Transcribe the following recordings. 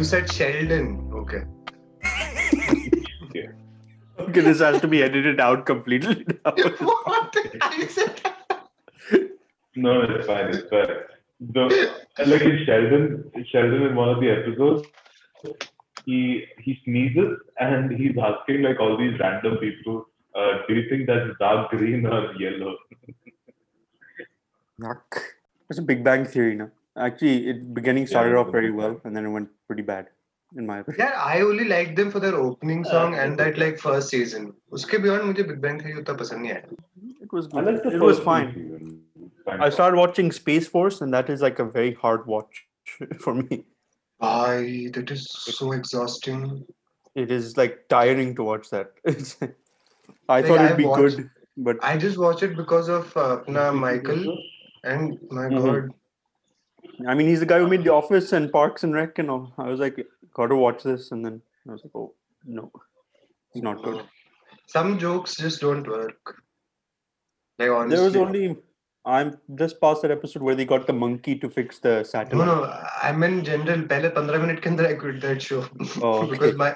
you said Sheldon. Okay. Okay, this has to be edited out completely. now. what? I said No, it's fine, it's fine. The, like in Sheldon, Sheldon in one of the episodes, he he sneezes and he's asking like all these random people, uh, do you think that's dark green or yellow? Yuck. It's a Big Bang Theory, no? Actually, it beginning started off very well, and then it went pretty bad, in my opinion. Yeah, I only liked them for their opening song and that like first season. उसके beyond मुझे Big Bang Theory उतना पसंद नहीं आया. It was I good. like the It was first fine. season. Fine. I started watching Space Force, and that is like a very hard watch for me. Bye. That is so exhausting. It is like tiring to watch that. It's, I Like, thought I it'd be watched- good, but I just watch it because of uh, अपना Michael and my Mhm. God. I mean, he's the guy who made The Office and Parks and Rec and all. I was like, gotta watch this, and then I was like, oh no, it's not good. Some jokes just don't work. Like honestly. There was only I'm just past that episode where they got the monkey to fix the No, satellite. no, I'm in general. पहले 15 minute के अंदर I quit that show Oh, okay. because my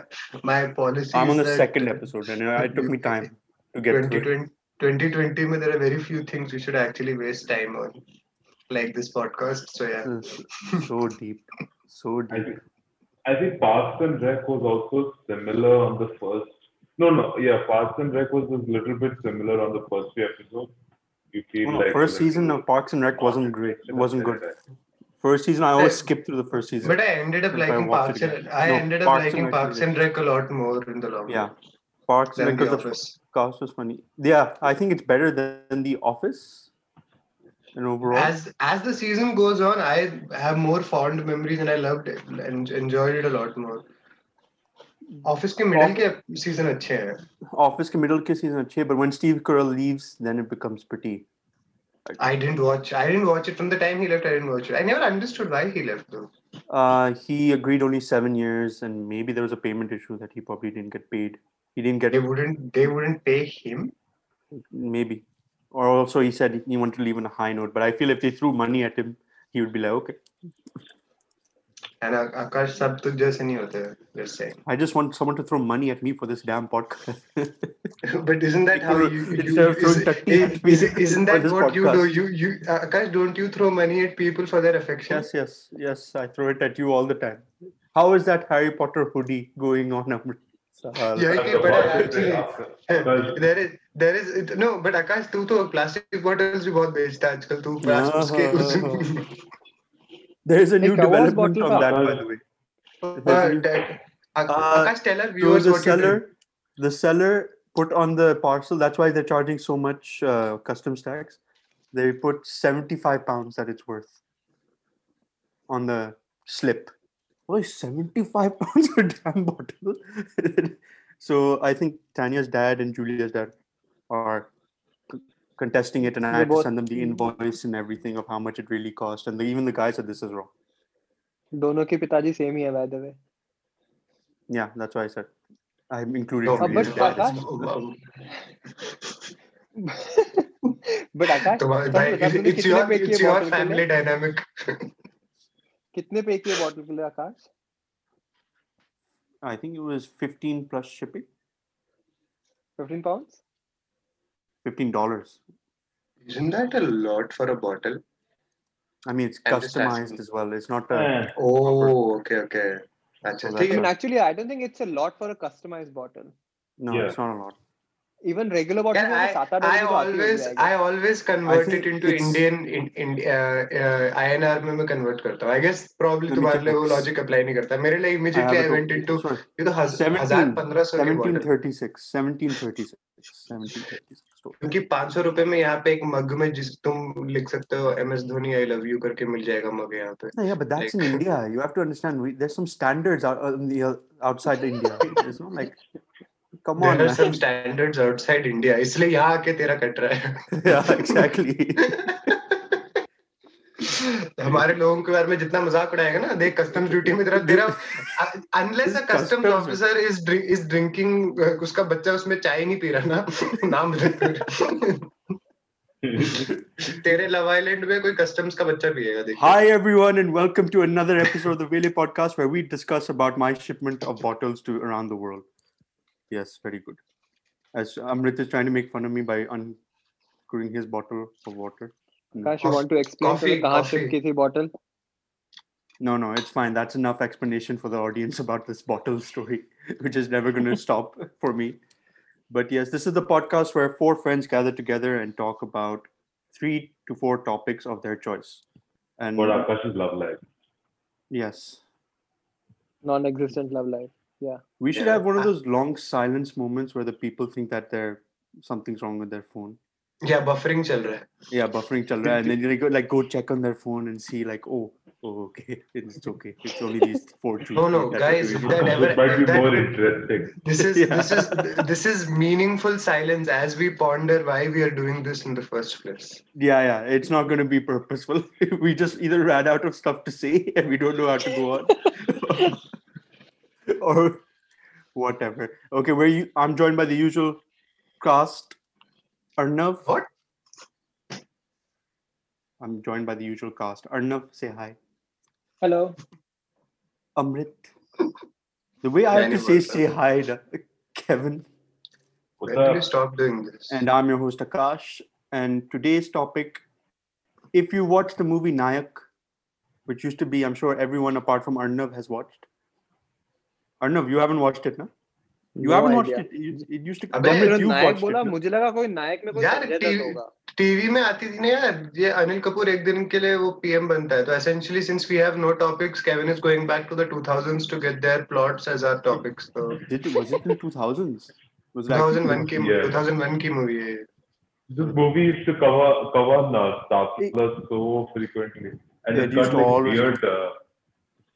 my policy. I'm on is the that second episode, and it took me time to get through. it. 2020, 2020 में there are very few things we should actually waste time on, like this podcast. So yeah. So deep, so I deep. think, I think Parks and Rec was also similar on the first. No, no, yeah, Parks and Rec was a little bit similar on the first few episodes. You feel no, like first a season of Parks and Rec wasn't great. It wasn't good. First season, I always skipped through the first season. But I ended up If I liking Parks and. I No, ended up Parks liking Rec Parks and Rec a lot more in the long run. Yeah, Parks and Rec because the Office. cast was funny. Yeah, I think it's better than The Office And overall, As as the season goes on, I have more fond memories and I loved it and enjoyed it a lot more. Office के middle के season अच्छे हैं. Office के middle के season अच्छे, but when Steve Carell leaves, then it becomes pretty. I didn't watch. I didn't watch it from the time he left. I didn't watch it. I never understood why he left though. Uh, he agreed only seven years, and maybe there was a payment issue that he probably didn't get paid. He didn't get They wouldn't. They wouldn't pay him. maybe, or also he said he wanted to leave on a high note. But I feel if they threw money at him, he would be like, okay. And Akash. Just saying. I just want someone to throw money at me for this damn podcast. but isn't that how you, you, you is, is, isn't that what podcast. you do? You you Akash, don't you throw money at people for their affection? Yes, yes, yes. I throw it at you all the time. How is that Harry Potter hoodie going on? Amrit? Uh, Yeah, That's okay, the but part I that they actually ask. there is there is it- no but आकाश तू तो plastic bottles भी बहुत बेचता है आजकल तू plastic के उस There's a new क्या हुआ उस development bottle on का? that, by the way. Uh, There's a new- that- Ak- Uh, Akash tell our So viewers the what you seller, did. the seller put on the parcel. That's why they're charging so much uh, customs tax. They put seventy-five pounds that it's worth on the slip. Why seventy-five pounds for a damn bottle? so I think Tanya's dad and Julia's dad are c- contesting it, and I They had to both- send them the invoice and everything of how much it really cost. And the, even the guy said this is wrong. दोनों के पिताजी same ही है by the way Yeah, that's why I said I'm included. No, Uh, Julia's but dad. Akash- but आकाश तुम्हारे तब भाई बता तूने it's कितने your पे it's किए your बॉटल के family लिए dynamic कितने पे किए बॉटल के लिए आकाश I think it was 15 plus shipping. 15 pounds Fifteen dollars. isn't that a lot for a bottle I mean, it's I'm just customized asking. as well. It's not a. Eh, oh okay okay अच्छा So ठीक I mean है actually I don't think it's a lot for a customized bottle No, Yeah. it's not a lot. even regular water yeah, I, सात आठ I always I always convert it into Indian in, in uh, uh, INR में मैं convert करता हूँ I guess probably तुम्हारे लिए वो logic apply नहीं करता मेरे लिए immediately I went into ये तो हज़ार पंद्रह सौ seventeen thirty six seventeen thirty six seventeen thirty six क्योंकि पाँच सौ रुपए में यहाँ पे एक मग में जिस तुम लिख सकते हो M S Dhoni I love you करके मिल जाएगा मग यहाँ पे या but that's in India you have to understand there some standards outside India it's not like come India इसलिए यहाँ आके तेरा कट रहा है हमारे लोगों के बारे में जितना मज़ाक उड़ाएगा ना देख कस्टम ड्यूटी में तेरा तेरा unless custom officer is is drinking उसका बच्चा उसमें चाय नहीं पी रहा ना नाम तेरे लव आइलैंड में कोई कस्टम्स का बच्चा पिएगा देख। Hi everyone and welcome to another episode of the Vele podcast where we discuss about my shipment of bottles to around the world Yes, very good. As Amrit is trying to make fun of me by unscrewing his bottle of water. Mm. Akash, you want to explain coffee, coffee. Ki thi bottle? No, no, it's fine. That's enough explanation for the audience about this bottle story, which is never going to stop for me. But yes, this is the podcast where four friends gather together and talk about three to four topics of their choice. And what Akash's love life. Yes. Non existent love life yeah. We should yeah. have one of those long silence moments where the people think that they're something's wrong with their phone. Yeah buffering chal raha yeah buffering chal raha and then they go like go check on their phone and see like oh, oh okay it's okay. It's only these four trees. No no guys that ever might be more interesting. this is yeah. this is this is meaningful silence as we ponder why we are doing this in the first place. Yeah yeah. It's not going to be purposeful. We just either ran out of stuff to say and we don't know how to go on. or whatever. Okay, where you? I'm joined by the usual cast. Arnav. What? I'm joined by the usual cast. Arnav, say hi. Hello. Amrit. The way I have to say say hi, to Kevin. When will you stop doing this And I'm your host Akash. And today's topic, if you watch the movie Nayak, which used to be, I'm sure everyone apart from Arnav has watched. Arnav you haven't watched it ना you haven't watched it it used to come with you watched बोला मुझे लगा कोई नायक में कोई यार TV में आती थी ना यार ये अनिल कपूर एक दिन के लिए वो पीएम बनता है। तो essentially since we have no topics Kevin is going back to the 2000s to get their plots as our topics तो did was it in 2000s 2001 की 2001 की मूवी है this movie used to cover cover Star Plus so frequently. And yeah, it got like, weird uh,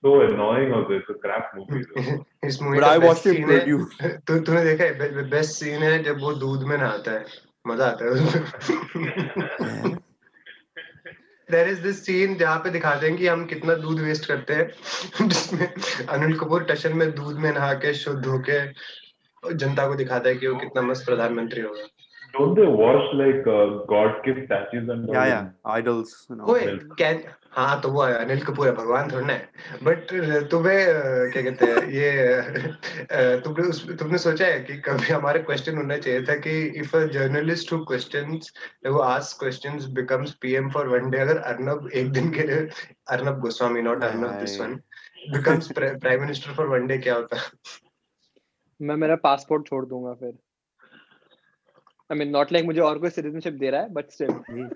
so annoying of this. It's a crap movie. though. इस movie But का I watched it scene है produced. तू तूने देखा है best scene है जब वो दूध में नहाता है मज़ा आता है उसमें देयर इज़ दिस सीन जहाँ पे दिखाते हैं कि हम कितना दूध वेस्ट करते हैं जिसमें अनिल कपूर टशन में दूध में नहा के शुद्ध होके जनता को दिखाता है कि वो कितना मस्त प्रधानमंत्री होगा Don't they wash like uh, God gift statues and Yeah, yeah. Idols. You know. ओए क्या हाँ तो वो अनिल कपूर है भगवान थोड़ा ना है। बट तुम्हें क्या कहते हैं ये तुमने उस तुमने सोचा है कि कभी हमारे क्वेश्चन होना चाहिए था कि if a journalist who questions वो ask questions becomes PM for one day अगर अर्नब एक दिन के लिए Arnab Goswami not Arnab this one becomes prime minister for one day क्या होता? मैं मेरा पासपोर्ट छोड़ दूँगा फिर। आई मीन नॉट लाइक मुझे और कोई सिटीजनशिप दे रहा है but still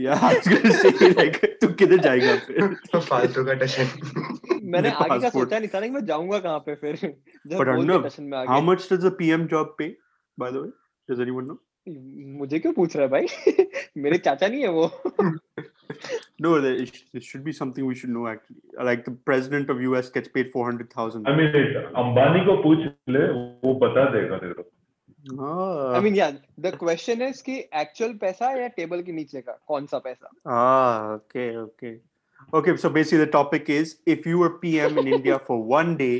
Yeah, I was gonna say like तू किधर जाएगा फिर? तो फालतू का टशन मैंने आगे का सोचा नहीं था ना कि मैं जाऊँगा कहाँ पे फिर जब But बोल दिया Arnav, टशन में How much does a PM job pay? By the way, does anyone know? मुझे क्यों पूछ रहा है भाई मेरे चाचा नहीं है वो No, there, it, should be something we should know actually. Like the president of US gets paid four hundred thousand. I mean, Ambani को पूछ ले, वो बता देगा तेरे को. ah, आई मीन या द क्वेश्चन इज कि एक्चुअल पैसा या टेबल के नीचे का कौन सा पैसा ah, okay, okay, okay. So basically, the topic is if you were PM in India for one day,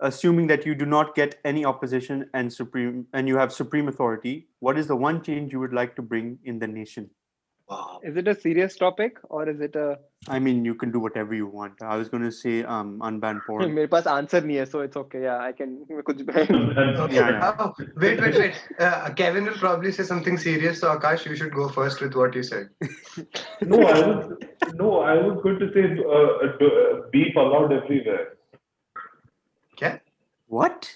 assuming that you do not get any opposition and supreme and you have supreme authority, what is the one change you would like to bring in the nation? Is it a serious topic और is it a I mean, you can do whatever you want. I was going to say um, unban porn. मेरे पास answer नहीं है so it's okay या I can कुछ भी Okay. Yeah, yeah. Oh, wait, wait, wait. Uh, Kevin will probably say something serious. So Akash, you should go first with what you said. No, I was no, I was going to say uh, uh, beef allowed everywhere. क्या? What?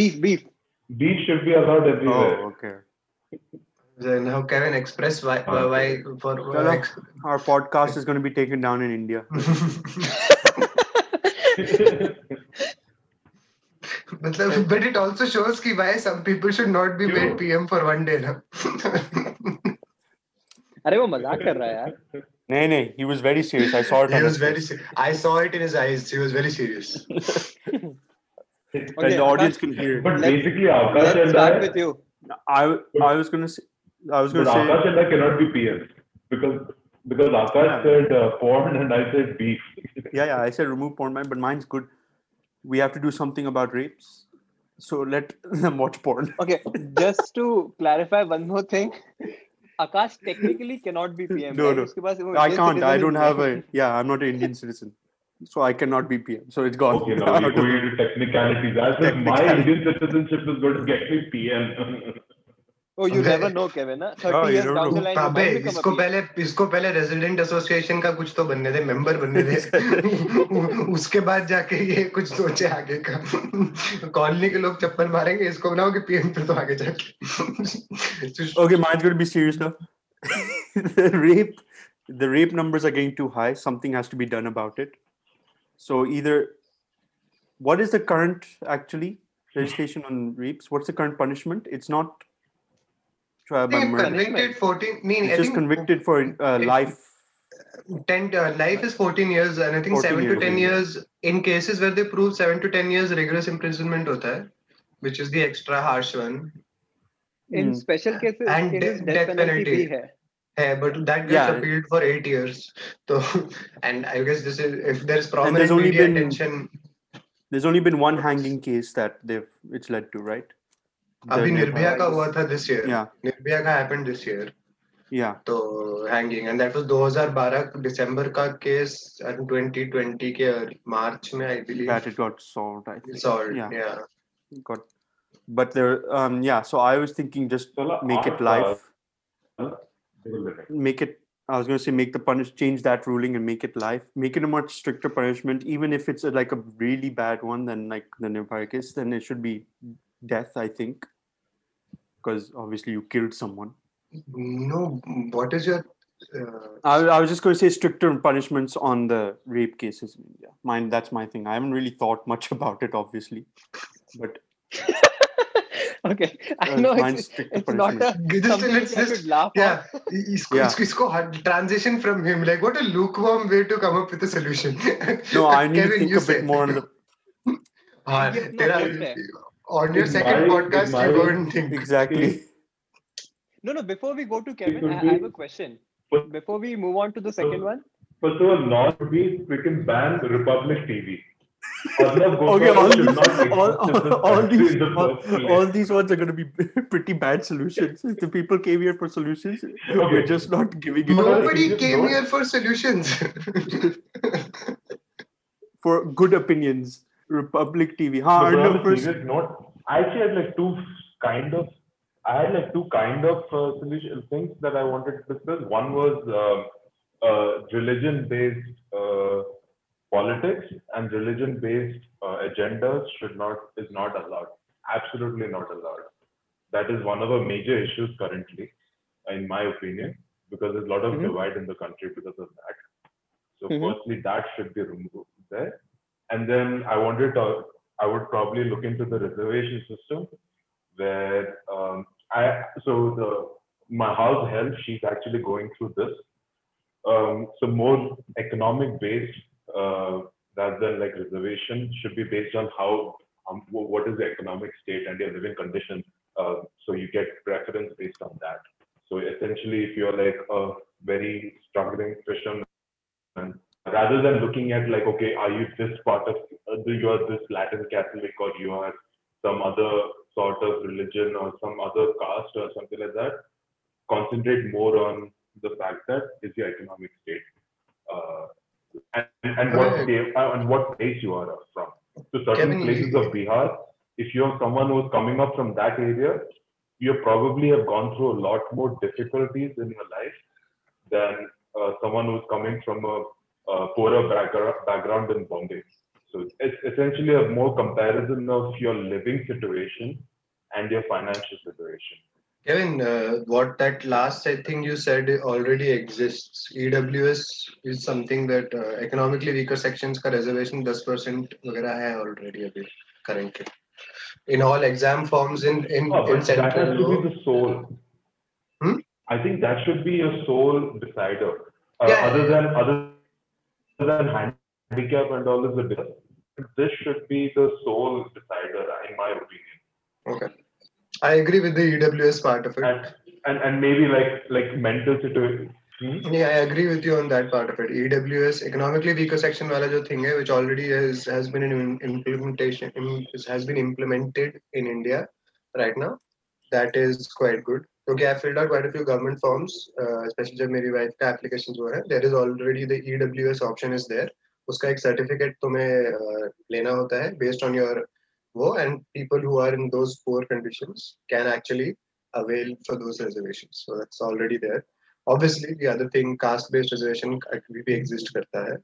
Beef beef Beef should be allowed everywhere. oh, okay. Then how Kevin express why why, why for Chalo. Our podcast is going to be taken down in India. मतलब but it also shows कि why some people should not be made PM for one day ना अरे वो मजाक कर रहा है यार No, no, he was very serious. I saw it. he on was his very face. se- I saw it in his eyes he was very serious And Okay, the audience Akash, can hear. it. But Let's- basically, Akash let's and start I, with you I, I was going to say, I was going to say. Akash and I cannot be PMs because because Akash yeah. said uh, porn and I said beef. yeah, yeah. I said remove porn, man, but mine's good. We have to do something about rapes. So let them watch porn. okay, just to clarify one more thing. Akash technically cannot be PM. No, right? no. I can't. I don't have a. Yeah, I'm not an Indian citizen. So I cannot be PM. So it's gone. Okay, now you're going into technicalities. As technicalities. my Indian citizenship is going to get me PM. Oh, you Okay. never know, Kevin. Huh? 30 Oh, you years don't down know. the line, you अबे might become a इसको PM. पहले इसको पहले resident association का कुछ तो बनने दे member बनने दे उसके बाद जाके ये कुछ सोचे आगे का कॉलोनी के लोग चप्पल मारेंगे इसको बनाओ कि पीएम फिर तो आगे जाके Okay, mine's going to be serious now. the rape, the rape numbers are getting too high. Something has to be done about it. So either, what is the current actually legislation on rapes? What's the current punishment? It's not trial by murder. convicted 14 mean It's I just think convicted for uh, life. 10 uh, life is 14 years and I think 14 7 to 10 yeah. years in cases where they prove 7 to 10 years rigorous imprisonment hota hai which is the extra harsh one In Hmm. special cases, And de- death, death penalty penalty. भी है. But that gets Yeah. appealed for eight years. So, and I guess this is if there's prominent there's only media been- attention. There's only been one hanging case that they've it's led to, right? The अभी Nepal- Nirbhaya का हुआ था this year. Yeah, Nirbhaya का happened this year. yeah. तो hanging and that was 2012 दिसंबर का case and 2020 के मार्च में I believe. That it got solved. I think. solved. Yeah. Yeah. Got. But there, um, yeah. So I was thinking just Chala, make it aap, life. uh, make it i was going to say make the punish change that ruling and make it life make it a much stricter punishment even if it's a, like a really bad one then like the Nepal case then it should be death i think because obviously you killed someone no what is your uh, I, I, was just going to say stricter punishments on the rape cases in India. Mine, that's my thing. I haven't really thought much about it, obviously, but okay, I uh, know it's, it's not a just, let's just laugh. Yeah, isko, yeah. Transition from him. Like, what a lukewarm way to come up with a solution. Yeah. I need Kevin, a bit more on the. Ah, yeah, on your In second my- podcast in you my- go and think. exactly. No, no. Before we go to Kevin, could I, I have a question. But- Before we move on to the second one, First of all, not be freaking ban Republic TV. Okay all these, not all, all, all these the all, all these ones are going to be pretty bad solutions. If the people came here for solutions we're just not giving it nobody just came don't- here for solutions. For good opinions republic tv No, but Arnav first- serious note, I actually had like two kind of, I had like two kind of uh, solution things that I wanted to discuss. One was um uh, religion-based uh, politics and religion-based uh, agendas should not is not allowed. Absolutely not allowed. That is one of the major issues currently, in my opinion, because there's a lot of Mhm. divide in the country because of that. So Mhm. firstly, that should be removed there. And then I wanted to, I would probably look into the reservation system where um, I, so the, my house help, she's actually going through this. Um, so more economic based, uh, rather than like reservation should be based on how, um, what is the economic state and your living condition. Uh, so you get preference based on that. So essentially, if you're like a very struggling fisherman, rather than looking at like, okay, are you this part of, uh, you are this Latin Catholic or you are some other sort of religion or some other caste or something like that, concentrate more on the fact that is your economic state. Uh, and, and what state, uh, and what place you are from. So certain Kevin, places of Bihar, if you're someone who's coming up from that area, you probably have gone through a lot more difficulties in your life than uh, someone who's coming from a, a poorer background, background in Bombay. So it's essentially a more comparison of your living situation and your financial situation. Kevin, uh, what that last I think you said already exists. EWS is something that uh, economically weaker sections का reservation 10% वगैरह है already अभी currently. In all exam forms in in, Oh, in but that has central to law. be the sole. Hmm? I think that should be a sole decider. Uh, Yeah. Other than other than handicap and all is a different. This should be the sole decider, in my opinion. Okay. I agree with the EWS part of it. And and, and maybe like like mental situation. Hmm? Yeah, I agree with you on that part of it. EWS, economically weaker section wala jo thing hai, which already has, has been in implementation, im- has been implemented in India right now. That is quite good क्योंकि आई filled out quite a few government forms uh, especially जब मेरी wife का application हुआ है there is already the EWS option is there उसका एक certificate तुम्हें uh, लेना होता है based on your वो and people who are in those poor conditions can actually avail for those reservations so that's already there obviously the other thing caste based reservation अभी भी exist करता है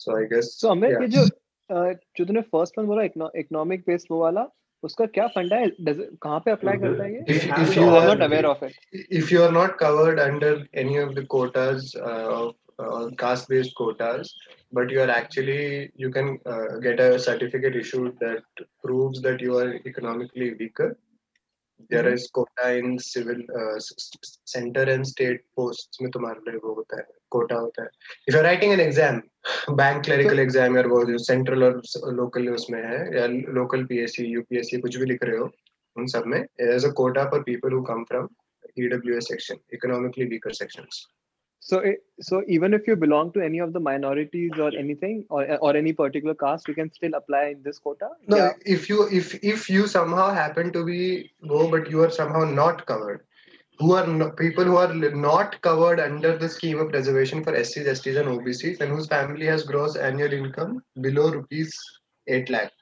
so I guess so Amit yeah. ये जो अ, जो तूने first one बोला economic based वो वाला उसका क्या फंडा है Does it- कहाँ पे अप्लाई करता है ये if, They if have you I am are not aware of it if you are not covered under any of the quotas uh, of uh, caste based quotas but you are actually you can uh, get a certificate issued that proves that you are economically weaker there is quota in civil centre and state posts में तुम्हारे लिए वो होता है quota होता है। If you are writing an exam bank clerical exam या वो जो सेंट्रल और लोकल उसमें है या लोकल पीएससी यूपीएससी कुछ भी लिख रहे हो उन सब में as a quota for people who come from EWS section economically weaker sections So, it, so even if you belong to any of the minorities or anything, or or any particular caste, you can still apply in this quota. no Yeah. if you if if you somehow happen to be go but you are somehow not covered who are no, people who are li- not covered under the scheme of reservation for SCs, STs, and OBCs, and whose family has gross annual income below rupees 8 lakh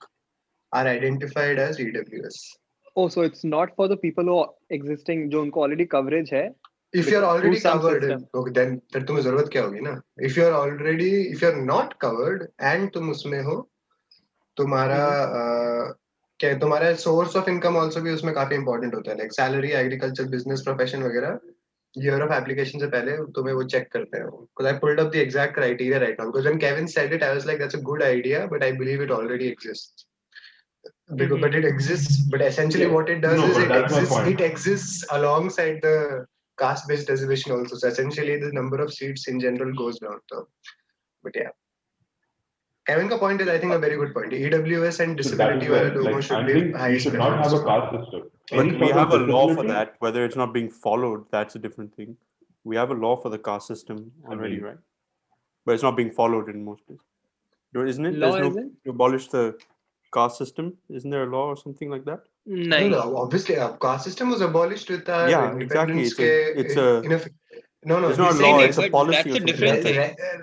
are identified as EWS. Oh, so it's not for the people who are existing, जो उनको already coverage है. If you are already covered okay then फिर तुम्हें ज़रूरत क्या होगी ना? If you are already if you are not covered and तुम उसमें हो तुम्हारा क्या तुम्हारा सोर्स ऑफ़ इनकम आल्सो भी उसमें काफ़ी इंपॉर्टेंट होता है। Like salary agriculture business profession वगैरह ईयर ऑफ़ एप्लीकेशन से पहले तुम्हें वो चेक करते हैं। Because I pulled up the exact criteria right now because when Kevin said it I was like that's a good idea but I believe it already exists because but it exists but essentially yeah. what it does no, is it exists it exists alongside the caste-based reservation also. So essentially, the number of seats in general goes down. So, but yeah. Kevin ka point is, I think, a very good point. EWS and disability is wale where, logo like, should I be think you should not have a preference. caste system. But we have a law for that. Whether it's not being followed, that's a different thing. We have a law for the caste system already, Agreed. right? But it's not being followed in most places. Isn't it? Law There's no isn't? to abolish the caste system. Isn't there a law or something like that? No, नहीं. no, obviously, our caste system was abolished with our Yeah, exactly. It's a- ke- it's a- in a- no, no, it's not a saying law, like it's a policy that's a something. different thing.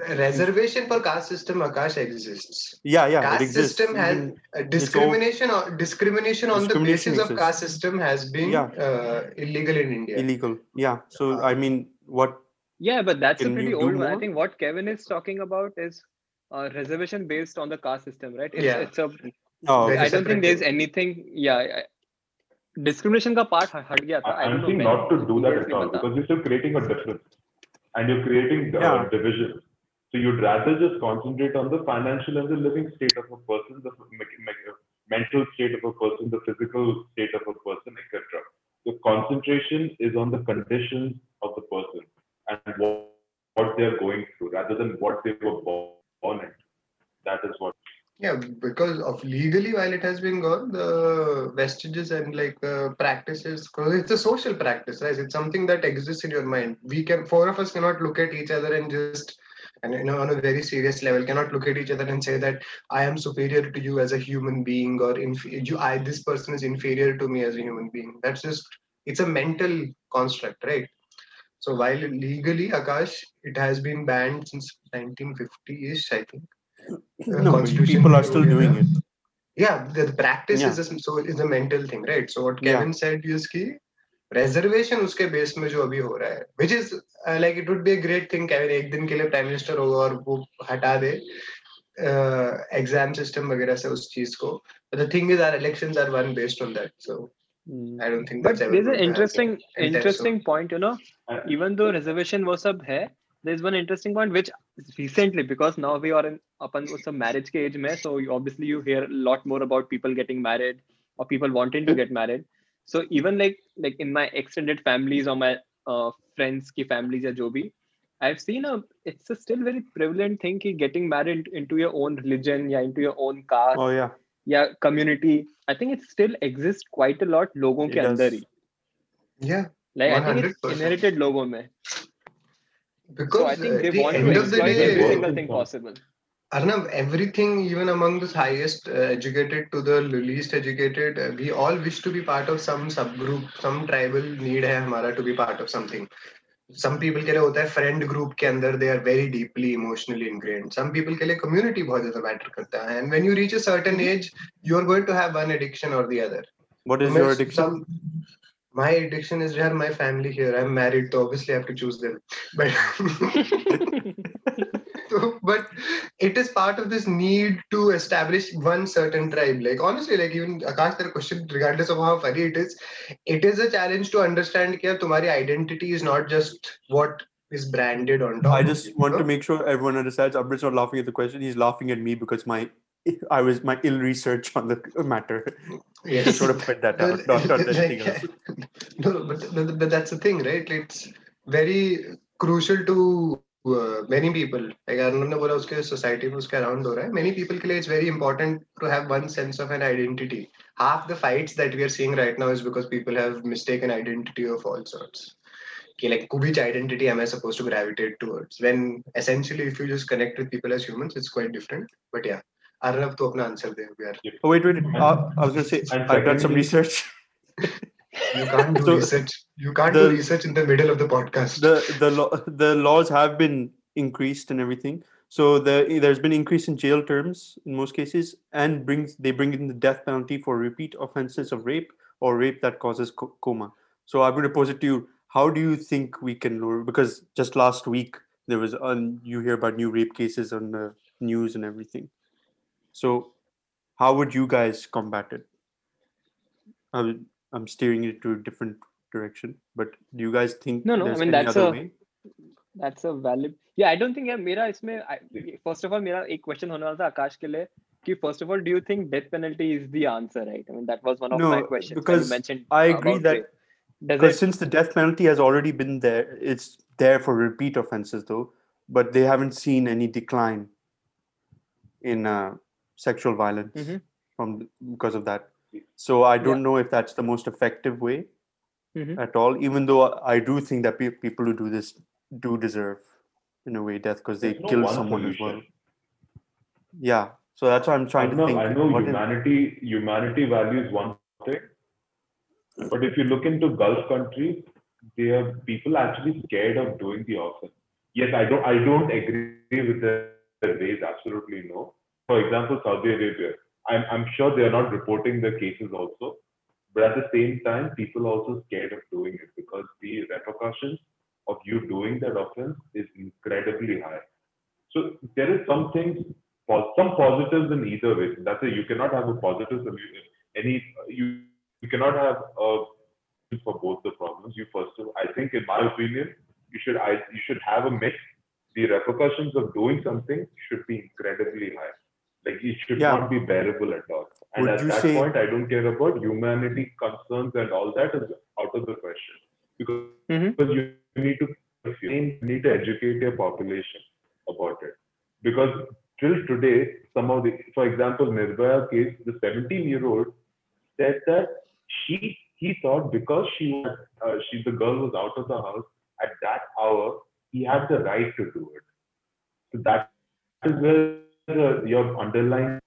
re- reservation for caste system, Akash exists. Yeah, yeah, it caste exists. system has uh, discrimination or discrimination on the Discrimination basis of exists. caste system has been Yeah. uh, illegal in India. illegal. Yeah. So Uh, I mean, what? Yeah, but that's a pretty old one. I think what Kevin is talking about is uh, reservation based on the caste system, right? It's, Yeah. it's a. Oh, Very I don't think there's anything. Yeah, I, discrimination का part ह- हट गया था. I I- don't I'm know saying when. not to do that Yes, at all नहीं पता. because you're still creating a difference and you're creating uh, Yeah. division. So you'd rather just concentrate on the financial and the living state of a person, the me- me- mental state of a person, the physical state of a person, etc. The concentration is on the conditions of the person and what, what they're going through rather than what they were born born into. That is what. yeah, because of legally, while it has been gone, the vestiges and like uh, practices, because it's a social practice, right? It's something that exists in your mind. We can, four of us cannot look at each other and just, and you know, on a very serious level, cannot look at each other and say that I am superior to you as a human being, or inf- you, I, this person is inferior to me as a human being. That's just, it's a mental construct, right? So while legally, Akash, it has been banned since 1950-ish, I think. no, people are still doing it. Yeah, the, the practice yeah. is a, so is a mental thing, right? So what Kevin yeah. said is that reservation उसके base में जो अभी हो रहा है which is like it would be a great thing Kevin एक दिन के लिए प्राइम मिनिस्टर होगा और वो हटा दे एग्ज़ाम सिस्टम वगैरह से उस चीज़ को the thing is are elections are won based on that so I don't think but there's an interesting interesting point you know even though reservation वो सब है there's one interesting point which recently because now we are in upon some marriage age mein, so you, obviously you hear a lot more about people getting married or people wanting to get married. So even like like in my extended families or my uh, friends ki families or jobi i've seen a it's a still very prevalent thing ki getting married into your own religion yeah into your own caste oh yeah. yeah community. I think it still exists quite a lot logon ke andar hi. Yeah. Like 100%. i think it's inherited logon mein because So I think at they the want end to of the exploit every day, single thing possible. Arnav, everything, even among the highest uh, educated to the least educated, uh, we all wish to be part of some subgroup, some tribal need hai hamara to be part of something. Some people के लिए होता है friend group के अंदर they are very deeply emotionally ingrained. Some people के लिए community बहुत ज़्यादा matter करता है. And when you reach a certain age, you are going to have one addiction or the other. What is तो मैं your addiction? some- my addiction is here, my family here. I'm married, so obviously I have to choose them. But so, but it is part of this need to establish one certain tribe. Like honestly, like even Akash, their question, regardless of how funny it is, it is a challenge to understand that your identity is not just what is branded on top. I just want know? to make sure everyone understands. Amrit's not laughing at the question. He's laughing at me because my I was my ill research on the matter. Yes. Just sort of point that out, not, not anything else. no, but, but, but that's the thing, right? It's very crucial to uh, many people. Like Arnav ने बोला उसके society में उसके around हो रहा है. Many people के लिए it's very important to have one sense of an identity. Half the fights that we are seeing right now is because people have mistaken identity of all sorts. Okay, like which identity am I supposed to gravitate towards? When essentially, if you just connect with people as humans, it's quite different. But yeah, Arnav to apna answer de yaar. Oh, wait, wait. Uh, I was going to say, I've, done some research. you can't do so research. You can't the, do research in the middle of the podcast. The the lo- the laws have been increased and everything. So the there's been increase in jail terms in most cases, and brings they bring in the death penalty for repeat offenses of rape or rape that causes co- coma. So I'm going to pose it to you: How do you think we can lower? Because just last week there was um, you hear about new rape cases on the news and everything. So how would you guys combat it? I would, I'm steering it to a different direction, but do you guys think No, no, I there's mean, any that's other a- way? That's a valid. Yeah, I don't think यार मेरा इसमें first of all मेरा एक question होने वाला था आकाश के लिए कि first of all, do you think death penalty is the answer, right? I mean, that was one of No, my questions. when because you mentioned I uh, agree about that rape. does because it since the death penalty has already been there, it's there for repeat offenses though, but they haven't seen any decline in uh, sexual violence Mhm. from because of that. So I don't know if that's the most effective way Mhm. at all. Even though I do think that pe- people who do this do deserve, in a way, death because they There's no kill one someone as well. Yeah. So that's why I'm trying I to know, think. I know what is- humanity humanity values one thing, but if you look into Gulf countries, they are people actually scared of doing the offense. Yes, I don't I don't agree with the, the ways, absolutely no. For example, Saudi Arabia. I'm I'm sure they are not reporting the cases also, but at the same time, people are also scared of doing it because the repercussions of you doing that offense is incredibly high. So there is some things, some positives in either way. That's it. You cannot have a positive solution. Any you you cannot have a for both the problems. You first of I think, in my opinion, you should I you should have a mix. The repercussions of doing something should be incredibly high. Like it should Yeah. not be bearable at all. And Would at that say- point, I don't care about humanity concerns and all that is out of the question because, Mhm. because you need to you need to educate your population about it because till today, some of the, for example, Nirbhaya case, the 17 year old said that she he thought because she was uh, she the girl was out of the house at that hour, he had the right to do it. So that is where your underlying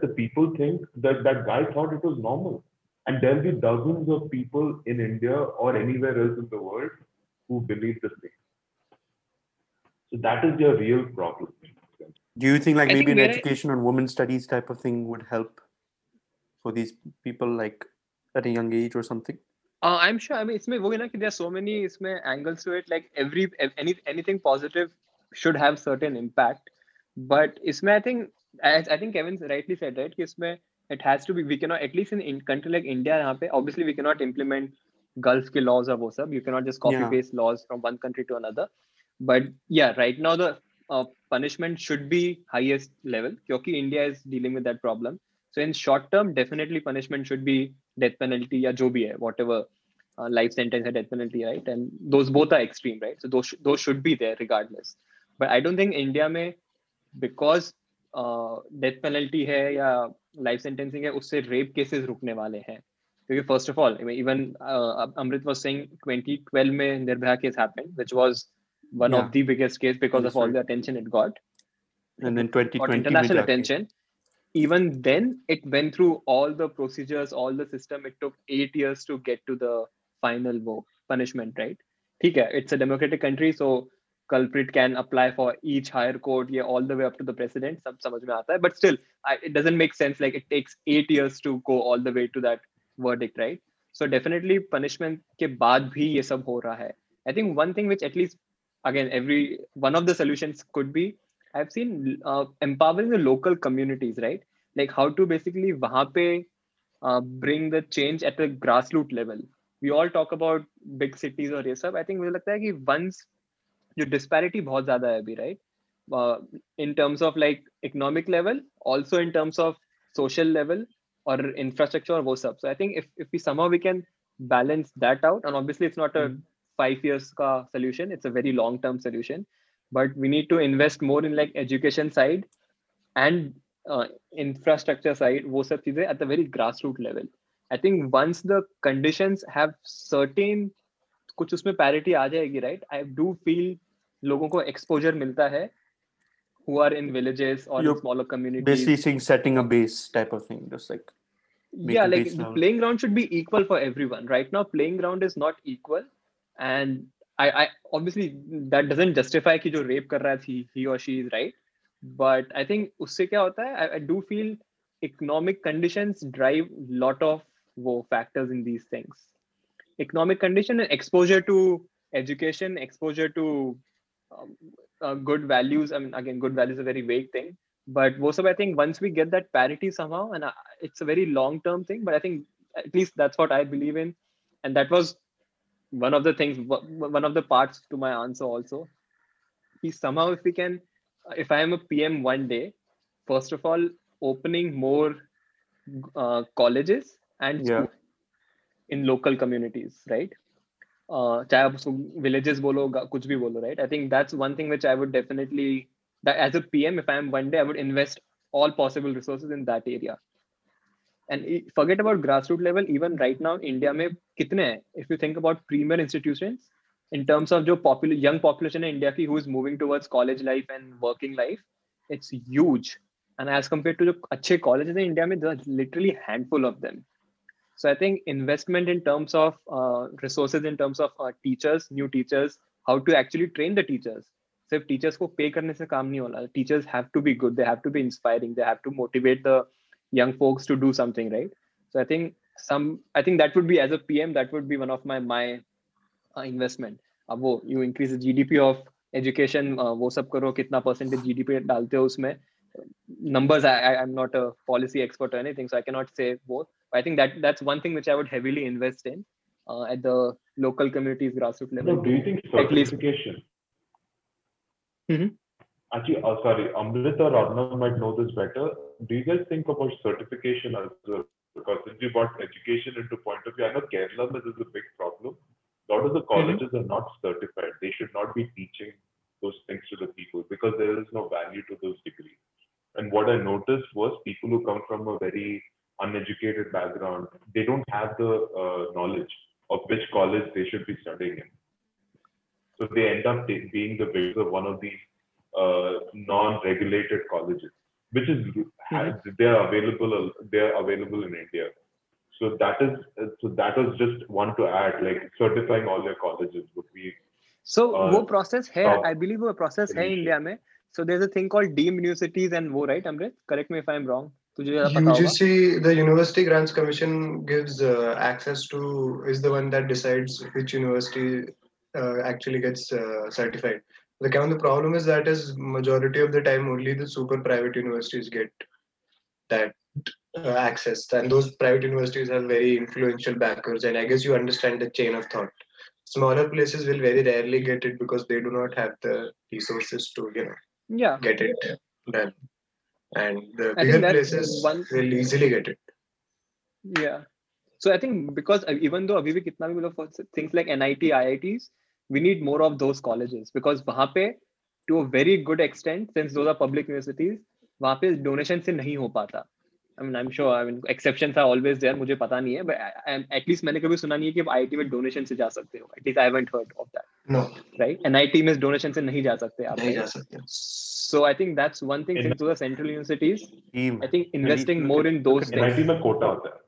the people think that that guy thought it was normal. And there'll be dozens of people in India or anywhere else in the world who believe the same. So that is your real problem. Do you think like maybe think an education on women studies type of thing would help for these people like at a young age or something? Uh, I'm sure. I mean, it's wo na there are so many angles to it. Like every any anything positive should have certain impact But इसमें I think as I think Kevin rightly said right कि इसमें it has to be we cannot at least in in country like India यहाँ पे obviously we cannot implement Gulf के laws और वो सब. You cannot just copy Yeah. paste laws from one country to another. But yeah, right now the uh, punishment should be highest level क्योंकि India is dealing with that problem. So in short term, definitely punishment should be death penalty या जो भी है whatever uh, life sentence or death penalty, right? And those both are extreme, right? So those sh- those should be there regardless. But I don't think India में because uh, death penalty है या life sentencing है उससे rape cases रुकने वाले हैं क्योंकि first of all I mean, even uh, Amrit was saying 2012 में Nirbhaya case happened which was one Yeah. of the biggest case because That's of all right. the attention it got and then 2020 international attention. Even then, it went through all the procedures, all the system. It took eight years to get to the final wo, punishment, right? ठीक है, it's a democratic country, so culprit can apply for each higher court, yeah, all the way up to the president. सब समझ में आता है, but still, I, it doesn't make sense. Like it takes eight years to go all the way to that verdict, right? So definitely punishment के बाद भी ये सब हो रहा है. I think one thing which at least again every one of the solutions could be I've seen uh, empowering the local communities, right? Like how to basically वहाँ पे uh, bring the change at a grassroots level. We all talk about big cities और ये सब. I think मुझे लगता है कि once जो disparity बहुत ज़्यादा है अभी, right? Uh, in terms of like economic level, also in terms of social level or infrastructure or वो सब. So I think if if we somehow we can balance that out, and obviously it's not a five years ka solution, it's a very long term solution but we need to invest more in like education side and uh, infrastructure side wo sab cheeze at the very grassroots level i think once the conditions have certain कुछ उसमें parity आ जाएगी right i do feel लोगों को exposure मिलता है who are in villages or in You're smaller communities basically saying setting a base type of thing just like yeah like the playing ground should be equal for everyone right now playing ground is not equal and i i obviously that doesn't justify कि जो rape कर रहा है he, he or she is right but i think उससे क्या होता है I, I do feel economic conditions drive lot of wo factors in these things economic condition and exposure to education exposure to um, uh, good values i mean again good values is a very vague thing but most of i think once we get that parity somehow and I, it's a very long term thing but i think at least that's what i believe in and that was one of the things one of the parts to my answer also is somehow if we can if i am a pm one day first of all opening more uh, colleges and Yeah. in local communities right uh, चाहे आप उसको villages बोलो कुछ भी बोलो right I think that's one thing which I would definitely as a P M if I am one day I would invest all possible resources in that area and forget about grass root level even right now India में कितने हैं? If you think about premier institution in terms of जो young population है India की who is moving towards college life and working life it's huge and as compare to जो अच्छे college हैं India में literally handful of them so i think investment in terms of uh, resources in terms of uh, teachers new teachers how to actually train the teachers सिर्फ teachers को पे करने से काम नहीं होना teachers have to be good they have to be inspiring they have to motivate the young folks to do something right so i think some i think that would be as a pm that would be one of my my uh, investment अब वो you increase the gdp of education uh, वो सब करो कितना percentage gdp डालते हो उसमें numbers I, I i'm not a policy expert or anything so i cannot say both but i think that that's one thing which i would heavily invest in uh, at the local communities grassroots level do you think certification? Mhm. Actually, oh, sorry, Amrit or Arnav might know this better. Do you guys think about certification as well? Because since you brought education into point of view, I know Kerala this is a big problem. A lot of the colleges are not certified. They should not be teaching those things to the people because there is no value to those degrees. And what I noticed was people who come from a very uneducated background, they don't have the uh, knowledge of which college they should be studying in. So they end up ta- being the victims of one of these uh, non-regulated colleges, which is they are available they are available in India. So that is so that was just one to add, like certifying all your colleges would be So Uh, वो process है top I believe वो process है solution. India में so there's a thing called deemed universities and वो right Amrit correct me if I'm wrong UGC, the University Grants Commission gives uh, access to is the one that decides which university uh, actually gets uh, certified. The kind of the problem is that is majority of the time only the super private universities get that access, and those private universities have very influential backers. And I guess you understand the chain of thought. Smaller places will very rarely get it because they do not have the resources to you know get it done. And the I bigger places one- will easily get it. yeah so I think because uh, even though अभी भी कितना भी मतलब for things like NIT IITs we need more of those colleges because वहाँ पे to a very good extent since those are public universities वहाँ पे donation से नहीं हो पाता I mean, I'm sure. I mean, exceptions are always there. मुझे पता नहीं है, but I, I, at least मैंने कभी सुना नहीं है कि IIT में donation से जा सकते हो. At least I haven't heard of that. No, right? NIT में donation से नहीं जा सकते आप. नहीं? जा सकते So I think that's one thing. In- Since those are central universities, Team. I think investing look more at- in those look at things. NIT में कोटा होता है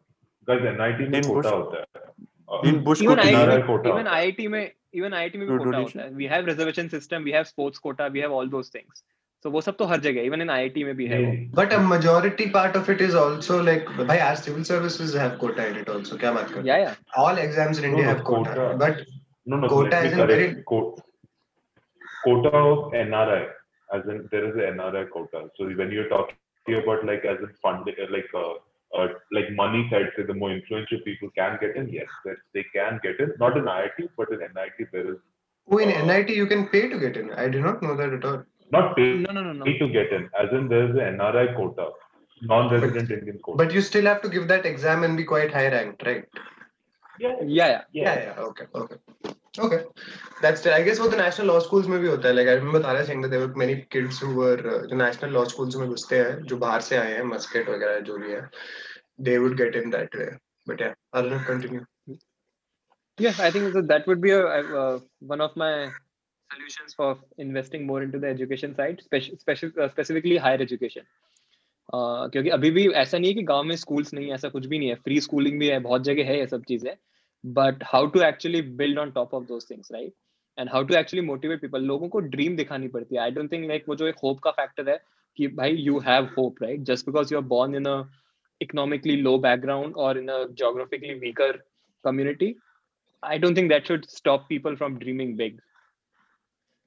गाइस एनआईटी में In कोटा Bush- होता है Uh, In Bush even Koti, IIT, NRI में, quota even होता है। IIT में even IIT में भी No quota donation? होता है we have reservation system we have sports quota we have all those things so वो सब तो हर जगह even in IIT में भी है वो नहीं, But a majority part of it is also like, by our civil services have quota in it also. क्या बात कर रहे yeah yeah हो? All exams in No, India no, have quota. quota. But no no Quota let me is in correct very- Co- quota of NRI as in there is an NRI quota so when you're talking about like as in funding uh, like uh, uh, like money side say the more influential people can get in yes that they can get in not in IIT but in NIT there is oh, in NIT you can pay to get in. I did not know that at all. not pay, no no no no pay to get in as in there is an NRI quota non-resident Indian quota But you still have to give that exam and be quite high ranked, right? yeah yeah yeah Yeah, yeah. Okay, okay. Okay. That's still, I guess what the national law schools में भी होता है. Like I remember Tara saying that there were many kids who were uh, जो national law schools में घुसते हैं, जो बाहर से आए हैं, मस्केट वगैरह जो भी है, they would get in that way. But yeah, I'll not continue. yeah i think that, that would be a, uh, one of my solutions for investing more into the education side speci- speci- uh, specifically higher education uh, क्योंकि अभी भी ऐसा नहीं है कि गाँव में schools नहीं है ऐसा कुछ भी नहीं है फ्री स्कूलिंग भी है बहुत जगह है ये सब चीज़ें but how to actually build on top of those things right and how to actually motivate people लोगों को ड्रीम दिखानी पड़ती है आई डोंट थिंक लाइक वो जो एक होप का फैक्टर है कि भाई you have hope right just because you are born in a economically low background और in a geographically weaker community i don't think that should stop people from dreaming big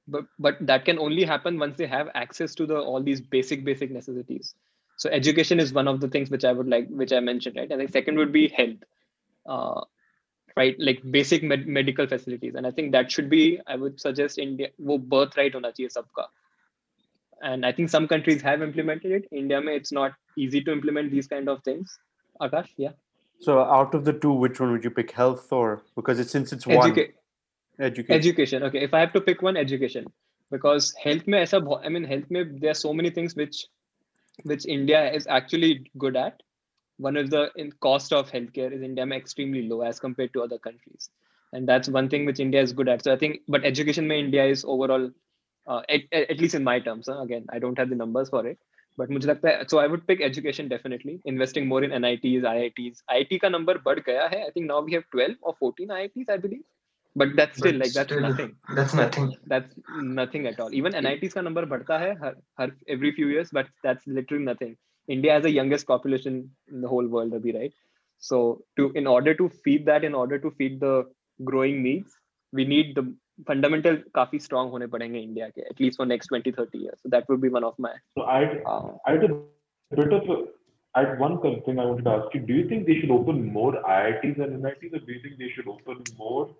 but but that can only happen once they have access to the all these basic basic necessities so education is one of the things which i would like which i mentioned right and the second would be health uh, right? Like basic med- medical facilities. And i think that should be i would suggest india wo birthright hona chahiye sabka. And i think some countries have implemented it. India mein it's not easy to implement these kind of things. Akash yeah. So out of the two, which one would you pick? Health or because it's since it's one? Education. education. Okay if i have to pick one education. Because health bahut- i mean health mein there are so many things which which india is actually good at one is the in cost of healthcare is india mein extremely low as compared to other countries and that's one thing which india is good at so i think but education mein india is overall uh, at, at least in my terms huh? again i don't have the numbers for it but मुझे लगता है so I would pick education definitely investing more in NITs IITs IIT का number बढ़ गया है I think now we have 12 or 14 IITs I believe but that's still But like that's still- nothing That's nothing. that's nothing at all even NITs का number बढ़ता है हर, हर every few years but that's literally nothing India has the youngest population in the whole world Abhi, right so to in order to feed that in order to feed the growing needs we need the fundamental काफी strong होने पड़ेंगे India के at least for next 20 30 years so that would be one of my so I uh, I had a bit of a, I had one quick thing I wanted to ask you. Do you think they should open more IITs and NITs, or do you think they should open more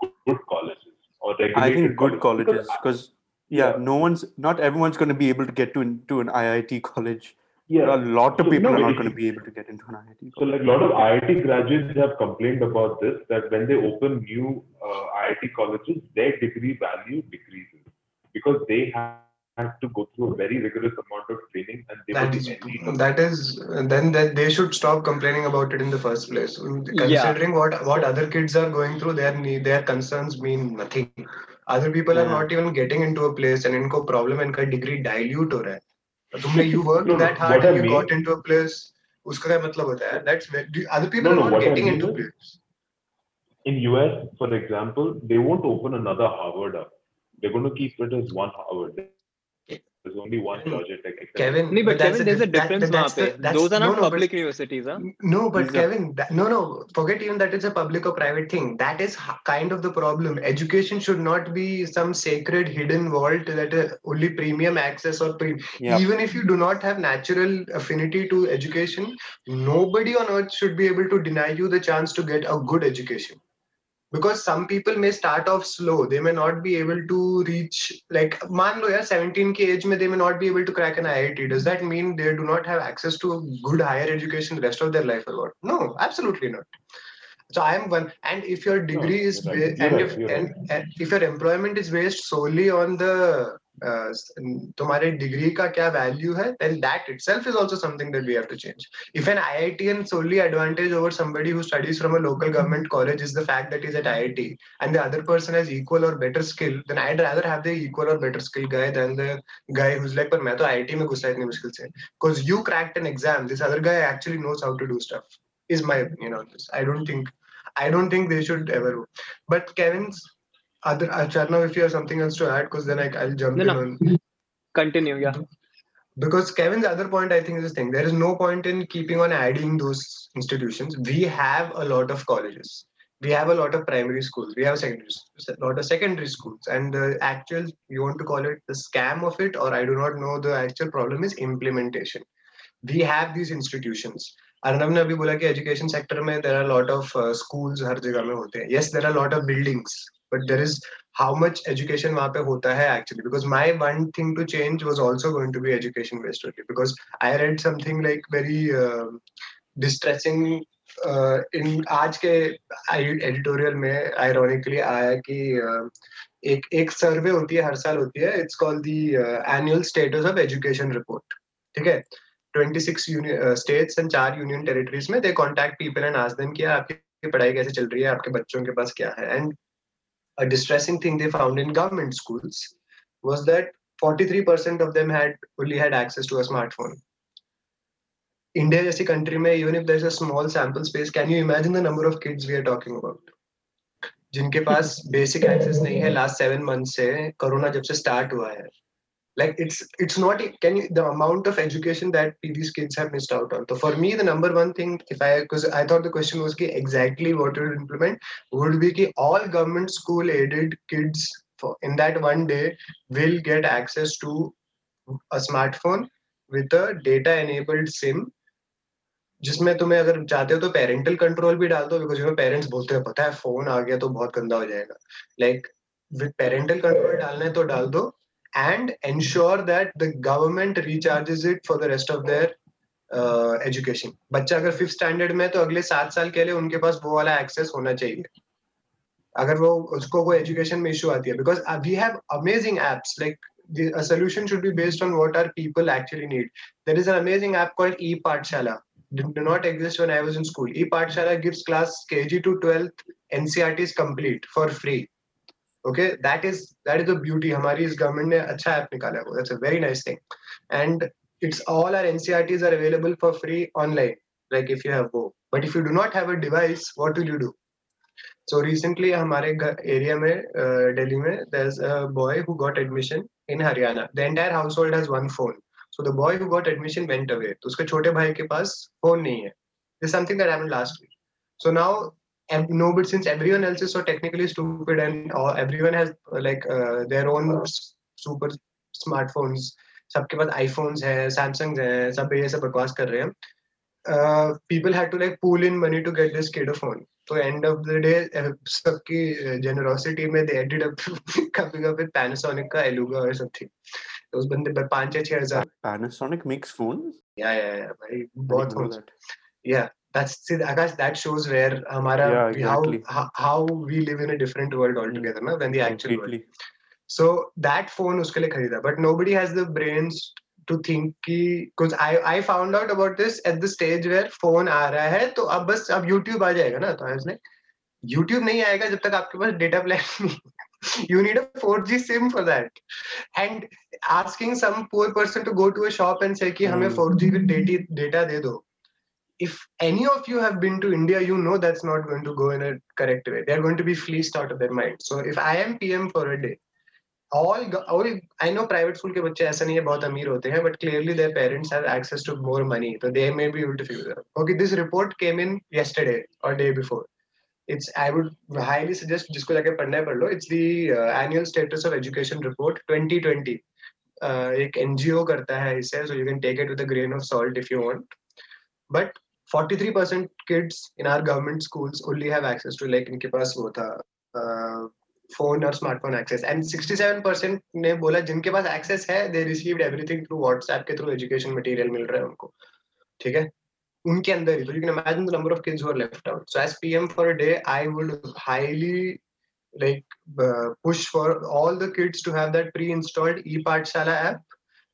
good, good colleges or I regulated think good colleges Because because yeah, yeah. no one's not everyone's going to be able to get to to an IIT college. I- yeah, A lot of So, people no, are not it- going to be able to get into an IIT. So, College. like a lot of IIT graduates have complained about this that when they open new uh, IIT colleges, their degree value decreases because they have had to go through a very rigorous amount of training and they That were is, any- that is, then that they should stop complaining about it in the first place. Considering what what other kids are going through, their need, their concerns mean nothing. Other people are Yeah. not even getting into a place, and इनको problem इनका degree dilute हो रहा है. तुमने you worked No, no, that hard what and I you mean- got into a place. उसका क्या मतलब होता है? That's very, other people No, are no, not what I getting mean into is- place. in US, for example, they won't open another Harvard up. They're going to keep it as one Harvard. There's only one hmm. project. Like Kevin, no, but Kevin, there's a, a difference. That, the, Those are not no, no, public but, universities, huh? No, but exactly. Kevin, that, no, no. Forget even that it's a public or private thing. That is kind of the problem. Education should not be some sacred hidden vault that uh, only premium access or pre- even if you do not have natural affinity to education, nobody on earth should be able to deny you the chance to get a good education because some people may start off slow they may not be able to reach like man lo 17 ke age mein they may not be able to crack an iit does that mean they do not have access to good higher education the rest of their life or what no absolutely not so i am one and if your degree no, is right. and, right. if, right. and if your employment is based solely on the तुम्हारे degree का क्या value है then that itself is also something that we have to change if an IIT and solely advantage over somebody who studies from a local government college is the fact that is at IIT and the other person has equal और better skill then I'd rather have the equal और better skill guy than the guy who is like पर मैं तो IIT में घुसा इतनी मुश्किल से because you cracked an exam this other guy actually knows how to do stuff is my opinion on this I don't think I don't think they should ever but Kevin's other Acharna, if you have something else to add, because then I, I'll jump No, in no. on Continue. Yeah. because Kevin's other point, I think, is this thing. There is no point in keeping on adding those institutions. We have a lot of colleges. We have a lot of primary schools. We have secondary, a lot of secondary schools. And the actual, you want to call it the scam of it, or I do not know. The actual problem is implementation. We have these institutions. Arnab ने अभी बोला कि education sector में there are lot of schools हर जगह में होते हैं yes there are lot of buildings But there is how much education वहाँ पे होता है actually because my one thing to change was also going to be education based only because I read something like very distressing in आज के editorial में ironically आया कि uh, एक एक सर्वे होती है, हर साल होती है. It's called the annual status of education report ठीक है? 26 स्टेट्स एंड चार यूनियन टेरिटरीज में दे कांटेक्ट पीपल एंड आज देम किया आपकी पढ़ाई कैसे चल रही है, आपके बच्चों के पास क्या है? And a distressing thing they found in government schools was that 43% of them had only had access to a smartphone. India जैसी country में even if there's a small sample space, can you imagine the number of kids we are talking about? जिनके पास basic access नहीं है last seven months से corona जब से start हुआ है like it's it's not can you the amount of education that these kids have missed out on so for me the number one thing if i because i thought the question was ki exactly what to implement would be ki all government school aided kids for in that one day will get access to a smartphone with a data enabled sim जिसमें तुम्हें अगर चाहते हो तो parental control भी डाल दो because you parents बोलते हैं पता है फ़ोन आ गया तो बहुत गंदा हो जाएगा लाइक विद पेरेंटल कंट्रोल डालना है तो डाल दो and ensure that the government recharges it for the rest of their uh, education. uh, बच्चा अगर फिफ्थ स्टैंडर्ड में तो अगले सात साल के लिए उनके पास वो वाला एक्सेस होना चाहिए अगर वो उसको कोई एजुकेशन में इशू आती है because we have amazing apps The, a solution should be based on what our people actually need. There is an amazing app called ePathshala. Did not exist when I was in school. ePathshala gives class KG to 12th NCRTs complete for free. Okay that is that is the beauty हमारी इस government ने अच्छा app निकाला है that's a very nice thing and it's all are NCRTs are available for free online like if you have वो but if you do not have a device what will you do so recently हमारे area में दिल्ली में there is a boy who got admission in Haryana the entire house hold has one phone so the boy who got admission went away तो उसके छोटे भाई के पास phone नहीं है. This something that happened last week so now and no but since everyone else is so technically stupid and uh, everyone has uh, like uh, their own super smartphones सबके पास iPhones है Samsung है सब ये सब बकवास कर रहे हैं people had to like pool in money to get this kid phone तो एंड ऑफ़ द डे सबकी uh, जेनरोसिटी में they added up coming up Panasonic का एलुगा और समथिंग तो उस बंदे पर 5 या 6000 पैनासोनिक मेक्स फ़ोन या या भाई बहुत फ़ोन या that's see Akash that shows where hamara Yeah, exactly. how, how we live in a different world altogether mm. na, than the actual Completely. world so that phone uske liye kharida but nobody has the brains to think कि because I I found out about this at the stage where phone आ रहा है तो अब बस अब YouTube आ जाएगा ना तो I was like YouTube नहीं आएगा जब तक आपके पास डेटा प्लान नहीं you need a 4G SIM for that and asking some poor person to go to a shop and say कि हमें Hmm. 4G data data दे दो if any of you have been to India, you know that's not going to go in a correct way. They're going to be fleeced out of their mind. So if I am PM for a day, all go- all I know private school के बच्चे ऐसा नहीं है बहुत अमीर होते हैं but clearly their parents have access to more money so they may be able to figure it out. Okay, this report came in yesterday or day before. It's I would highly suggest जिसको जाके पढ़ना है पढ़ लो. It's the uh, annual status of education report 2020. Uh, एक NGO करता है इसे so you can take it with a grain of salt if you want. But 43% kids in our government schools only have access to like इनके पास वो था uh, phone और smartphone access and 67% ने बोला जिनके पास access है they received everything through WhatsApp के through education material मिल रहा है उनको ठीक है उनके अंदर ही so you can imagine the number of kids who are left out so as PM for a day I would highly like uh, push for all the kids to have that pre-installed e-Pathshala app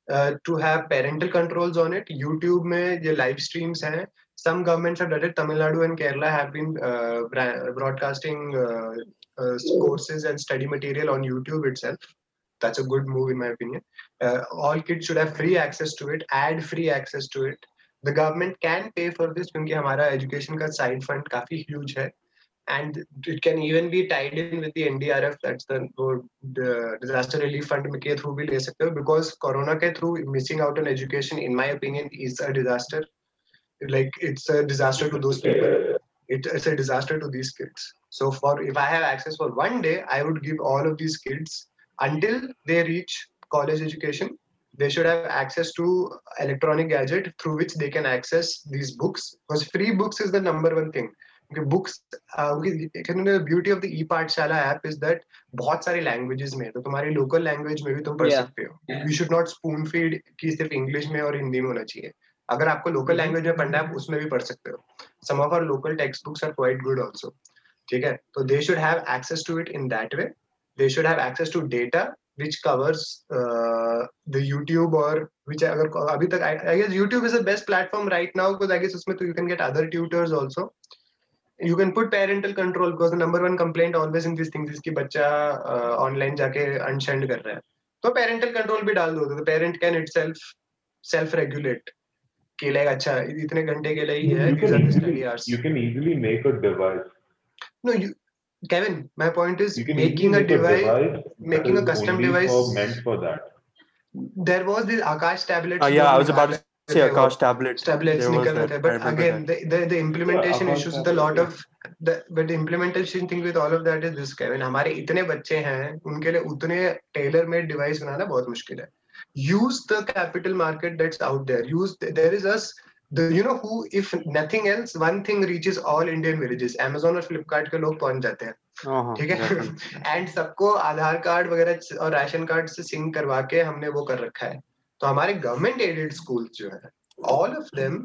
uh, to have parental controls on it. YouTube में ये live streams हैं. some governments have done it. Tamil Nadu and Kerala have been uh, broadcasting uh, uh, courses and study material on YouTube itself. That's a good move, in my opinion. Uh, all kids should have free access to it, Ad free access to it. The government can pay for this because our education ka side fund is huge hai. And it can even be tied in with the NDRF, that's the, the disaster relief fund through because corona के through missing out on education, in my opinion, is a disaster like it's a disaster to those people. It, it's a disaster to these kids. So for if i have access for one day i would give all of these kids until they reach college education they should have access to electronic gadget through which they can access these books. Because free books is the number one thing. Okay, books uh, the beauty of the e-pathshala app is that बहुत सारी languages में so तुम्हारी local language में भी yeah. you should not spoon feed कि सिर्फ English में or Hindi में होना चाहिए। अगर आपको लोकल लैंग्वेज हम्म। में पढ़ना है उसमें भी पढ़ सकते हो। Some of our local text books are quite good also ठीक है? तो they should have access to it in that way they should have access to data which covers the YouTube और विच अगर अभी तक I guess YouTube is the best platform right now because I guess उसमें तो you can get other tutors also you can put parental control because number one complaint always in this things की बच्चा online जाके अनशेंड कर रहा है। तो parental control भी डाल दो parent can it self self regulate कि like अच्छा इतने घंटे के लिए ही है You these can are the study easily, hours you can easily make a device. no you Kevin my point is making a device that making a custom device- for, meant for that. there was this Akash tablets Uh, yeah, I was about to say Akash tablet. tablets There was that. but again the, the the implementation Akash issues with a lot of the but the implementation thing with all of that is this Kevin हमारे इतने बच्चे हैं उनके लिए उतने tailor made device बनाना बहुत मुश्किल है use the capital market that's out there use there is us the you know who if nothing else one thing reaches all Indian villages Amazon और Flipkart के लोग पहुँच जाते हैं Uh-huh, ठीक है एंड सबको आधार कार्ड वगैरह और राशन कार्ड से सिंक करवा के हमने वो कर रखा है तो हमारे गवर्नमेंट एडेड स्कूल जो है ऑल ऑफ़ देम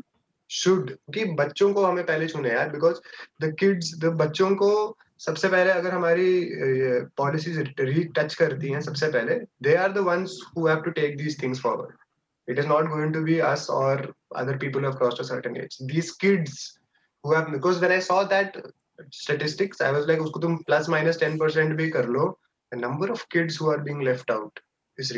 शुड कि बच्चों को हमें पहले छूने यार बिकॉज़ द किड्स द बच्चों को सबसे पहले अगर हमारी पॉलिसीज़ री टच करती हैं सबसे पहले they are the ones who have to take these things forward it is not going to be us और other people have crossed a certain age these kids who have because when I saw that statistics, I was like, उसको तुम plus minus 10% भी कर लो, the number of kids who are being left out is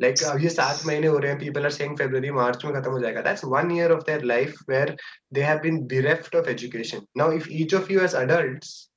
ridiculous. Like अब ये सात महीने हो रहे हैं, people are saying February, March में खत्म हो जाएगा. That's one year of their life where they have been bereft of education. Now, if each of you as adults,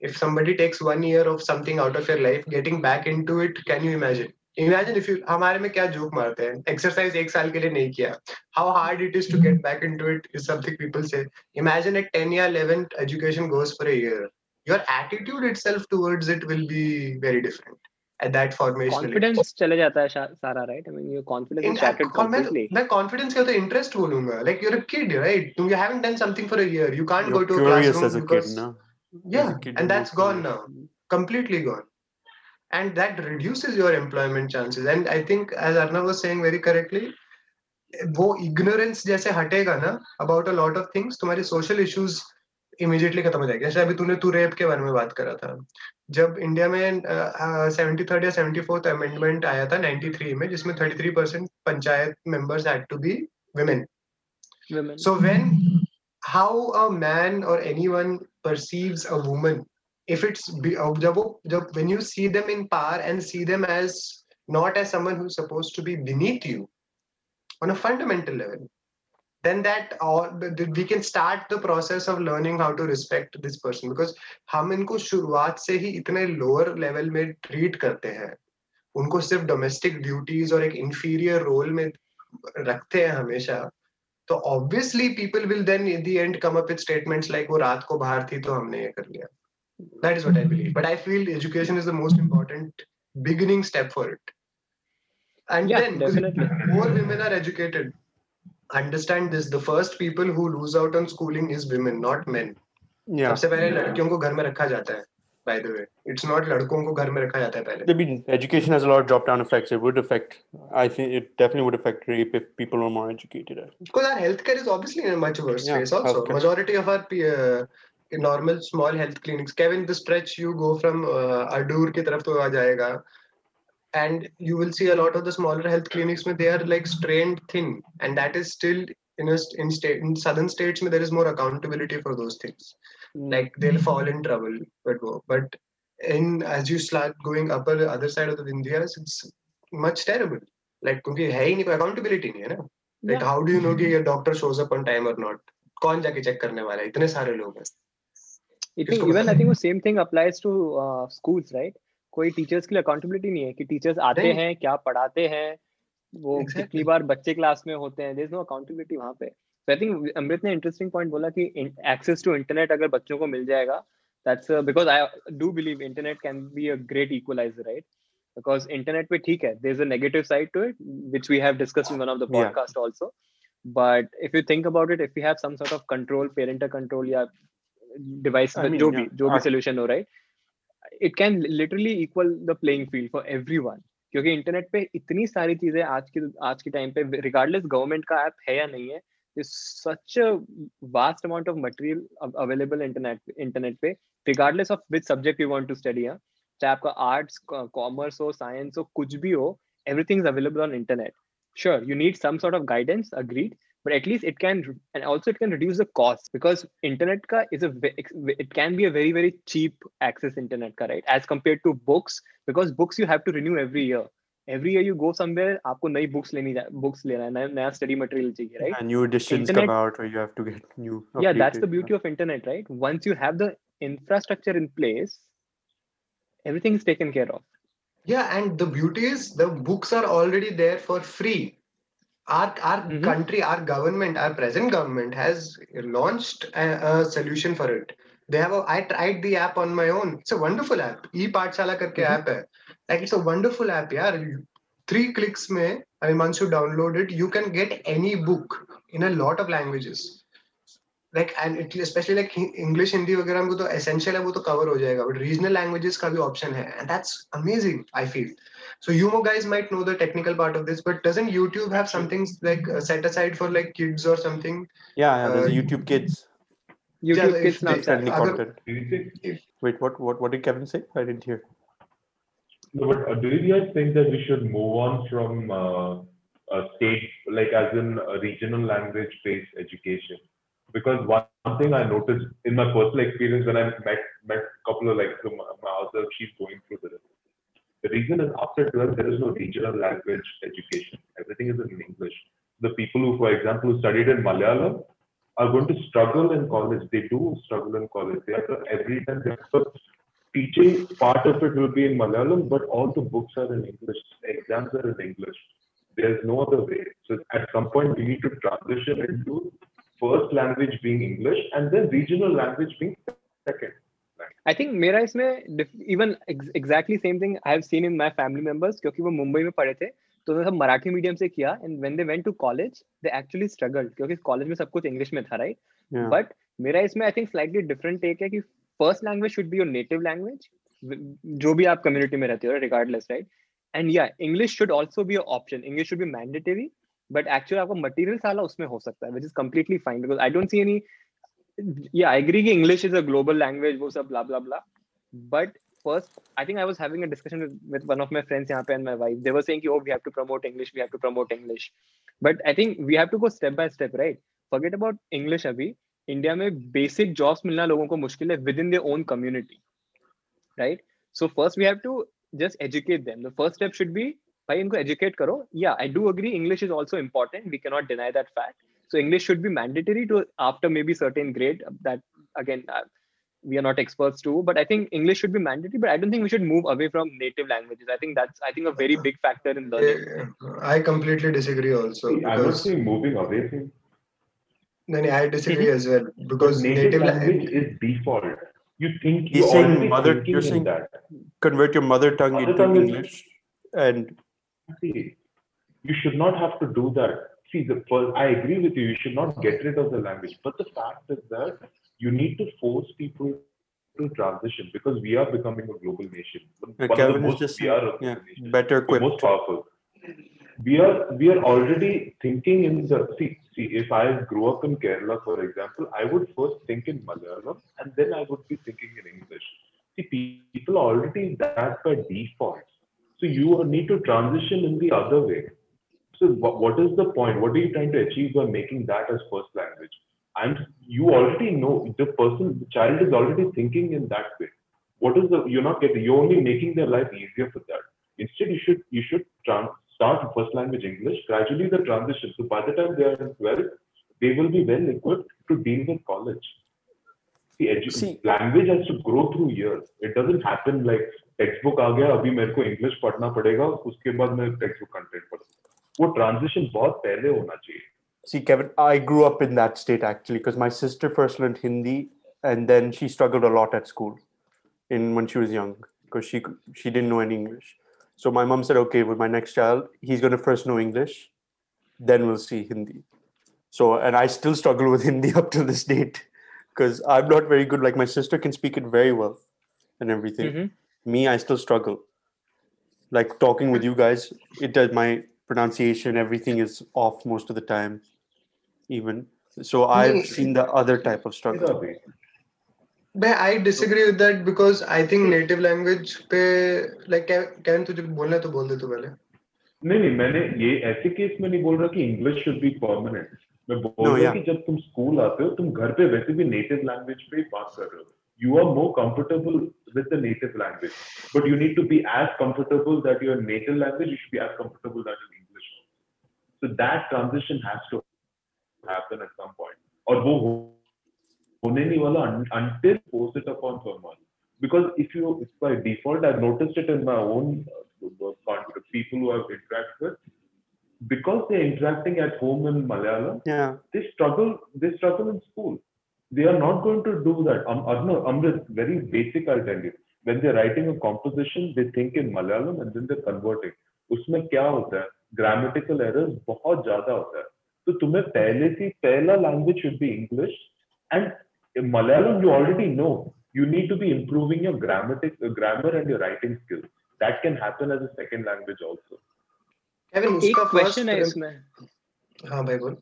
if somebody takes one year of something out of your life, getting back into it, can you imagine? Imagine if you हमारे में क्या joke मारते हैं exercise एक साल के लिए नहीं किया how hard it is to get back into it is something people say. Imagine at 10 year 11 education goes for a year. Your attitude itself towards it will be very different at that formation. Confidence चले जाता है शा- सारा right I mean your confidence is shattered completely मैं confidence का तो interest बोलूँगा. Like you're a kid, right? You haven't done something for a year. You can't You're go to a curious classroom as a because kid, no? yeah, kid, and that's gone now. completely gone and that reduces your employment chances and i think as arnav was saying very correctly वो ignorance जैसे हटेगा ना about a lot of things तुम्हारी social issues immediately खत्म हो जाएगी। जैसे अभी तूने तू रेप के बारे में बात करा था। जब इंडिया में सेवेंटी थर्ड या सेवेंटी फोर्थ अमेंडमेंट आया था नाइनटी थ्री में जिसमें thirty three percent panchayat members had to be women so when how a man और any one a woman if it's जब वो जब when you see them in power and see them as not as someone who suppose to be beneath you on a fundamental level then that all we can start the process of learning how to respect this person because हम इनको शुरुआत से ही इतने lower level में treat करते हैं उनको सिर्फ़ domestic duties और एक inferior role में रखते हैं हमेशा तो obviously people will then in the end come up with statements like वो रात को बाहर थी तो हमने ये कर लिया that is what I believe but I feel education is the most important beginning step for it and Yeah, then definitely. more women are educated understand this the first people who lose out on schooling is women not men Yeah. सबसे पहले लड़कियों को घर में रखा जाता है by the way it's not लड़कों को घर में रखा जाता है पहले I mean, education has a lot of drop down effects. It would affect, I think it definitely would affect rape if people were more educated. because our healthcare is obviously in a much worse Yeah, place also healthcare. majority of our uh, normal small health clinics. Kevin, the stretch you go from uh, Adur की तरफ़ तो आ जाएगा, and you will see a lot of the smaller health clinics where they are like strained thin, and that is still in a st- in state in southern states where there is more accountability for those things. Mm. Like they'll fall in trouble, but go. But in as you start going upper other side of the Vindhyas, it's much terrible. Like क्योंकि है ही नहीं कोई accountability नहीं है ना. Like Yeah. how do you know कि your doctor shows up on time or not? कौन जाके check करने वाला है? इतने सारे लोग हैं. I think किसको even पता I think the same thing applies to uh, schools, right? कोई टीचर्स के लिए अकाउंटेबिलिटी नहीं है कि टीचर्स आते नहीं। हैं क्या पढ़ाते हैं वो Exactly. कितनी बार बच्चे क्लास में होते हैं देयर इज़ नो अकाउंटेबिलिटी वहाँ पे। आई थिंक अमृत ने इंटरेस्टिंग पॉइंट बोला कि एक्सेस टू इंटरनेट अगर बच्चों को मिल जाएगा that's because I do believe internet can be a great equaliser right because internet पे ठीक है there is a negative side to it which we have discussed in one of the podcast also but if you think about it if you have some sort of control parental control या mean, जो भी जो भी solution हो right? It can literally equal the playing field for everyone. क्योंकि internet पे इतनी सारी चीज़ें आज के आज के टाइम पे रिगार्डलेस गवर्नमेंट का ऐप है या नहीं है such vast amount of material available internet internet पे regardless of which subject you want to study चाहे आपका आर्ट्स कॉमर्स हो साइंस हो, कुछ भी हो everything is available on internet. Sure, you need some sort of guidance, agreed but at least it can and also it can reduce the cost because internet ka is a ve- it can be a very very cheap access internet ka right as compared to books because books you have to renew every year every year you go somewhere आपको नई books लेनी books लेना है नया नया study material चाहिए right And new editions Internet- come out, or you have to get new. yeah that's the updated, beauty of internet right once you have the infrastructure in place everything is taken care of Yeah, and the beauty is the books are already there for free. Our our Mhm. country, our government, our present government has launched a, a solution for it. They have a. I tried the app on my own. It's a wonderful app. E Pathshala करके Mhm. app है. Like it's a wonderful app, यार. Three clicks में, I mean, once you download it, you can get any book in a lot of languages. like and it especially like English Hindi वगैरह हमको तो essential है वो तो cover हो जाएगा but regional languages का भी option है and that's amazing I feel So you guys might know the technical part of this, but doesn't YouTube have something like uh, set aside for like kids or something? Yeah, yeah there's uh, YouTube Kids. YouTube yeah, Kids now. content. If, Wait, what, what what did Kevin say? I didn't hear. No, but uh, do you guys think that we should move on from uh, state, like as in regional language-based education? Because one thing I noticed in my personal experience when I met met a couple of like my, my other, she's going through this the reason is after 12 there is no regional language education. Everything is in English. The people who, for example, studied in Malayalam are going to struggle in college. They do struggle in college. They have to every time they have teaching part of it will be in Malayalam, but all the books are in English. Exams are in English. There's no other way. So at some point we need to transition into first language being English and then regional language being second. I think मेरा इसमें even exactly same thing I have seen in my family members क्योंकि वो मुंबई में पढ़े थे तो उन्होंने सब मराठी मीडियम से किया and when they went to college they actually struggle क्योंकि कॉलेज में सब कुछ इंग्लिश में था राइट बट मेरा इसमें I think slightly different take है कि first language should be your native language जो भी आप कम्युनिटी में रहते हो regardless right and yeah English should also be option English should be mandatory but actually आपको मटेरियल साला उसमें हो सकता है which is completely fine because I don't see any yeah i agree english is a global language वो सब blah blah blah but first i think i was having a discussion with, with one of my friends यहाँ पे and my wife they were saying oh we have to promote english we have to promote english but i think we have to go step by step right forget about english अभी India में basic jobs मिलना लोगों को मुश्किल है with in their own community right so first we have to just educate them the first step should be भाई इनको educate करो yeah I do agree English is also important we can not deny that fact so english should be mandatory to after maybe certain grade that again uh, we are not experts too but i think english should be mandatory but i don't think we should move away from native languages i think that's i think a very big factor in learning I completely disagree also I'm not because saying moving away from then I disagree as well because because native, native language language is default. You think He's you're saying mother- you're saying- that. Convert your mother tongue Mother into tongue is- English, and See, you should not have to do that. See, the first, I agree with you. You should not get rid of the language, but the fact is that you need to force people to transition because we are becoming a global nation. Uh, Kevin is just we saying, are a yeah, better We're most equipped. powerful. We are we are already thinking in the see see, if I grew up in Kerala, for example, I would first think in Malayalam and then I would be thinking in English. See, people already that by default. So you need to transition in the other way. So wha- what is the point? What are you trying to achieve by making that as first language? And you already know the person, the child is already thinking in that way. What is the you're not getting? You're only making their life easier for that. Instead, you should you should trans, start with first language English. Gradually, the transition. So by the time they are in 12th, they will be well equipped to deal with college. See, edu- See- language has to grow through years. It doesn't happen like textbook आ गया अभी मेरे को English पढ़ना पड़ेगा उसके बाद मैं टेक्स्ट बुक कंटेंट पढ़ूंगा वो ट्रांजिशन बहुत पहले होना चाहिए See, Kevin, I grew up in that state actually because my sister first learned Hindi and then she struggled a lot at school in when she was young because she she didn't know any English. So my mom said, okay, with my next child, he's going to first know English, then we'll see Hindi. So, and I still struggle with Hindi up to this date because I'm not very good. Like my sister can speak it very well and everything. Mhm. Me, I still struggle. Like talking with you guys, it does my pronunciation, everything is off most of the time, even. So I've Me- seen the other type of struggle. मेरा भी मैं I disagree with that because I think native language पे like can तुझे बोलना है तो बोल दे तू पहले नहीं नहीं मैंने ये ऐसे केस में नहीं बोल रहा कि इंग्लिश शुड बी परमानेंट मैं बोल No, रहा yeah. कि जब तुम स्कूल आते हो तुम घर पे वैसे भी नेटिव लैंग्वेज पे ही बात कर रहे हो you are more comfortable with the native language but you need to B as comfortable that your native language you should be as comfortable that in English so that transition has to happen at some point और वो हो- होने नहीं वाला until force it upon someone because if you if by default i've noticed it in my own uh, con- people who i've interacted with because they're interacting at home in malayalam Yeah. they struggle they struggle in school they are not going to do that um, Arnav, Amrit, very basic i'll tell you when they're writing a composition they think in malayalam and then they're converting उसमें क्या होता है Grammatical errors बहुत ज़्यादा होता है। तो तुम्हें पहले से पहला language should be English and Malayalam you already know you need to be improving your grammatic uh, grammar and your writing skills. That can happen as a second language also. Kevin उसका question है इसमें। हाँ भाई बोल।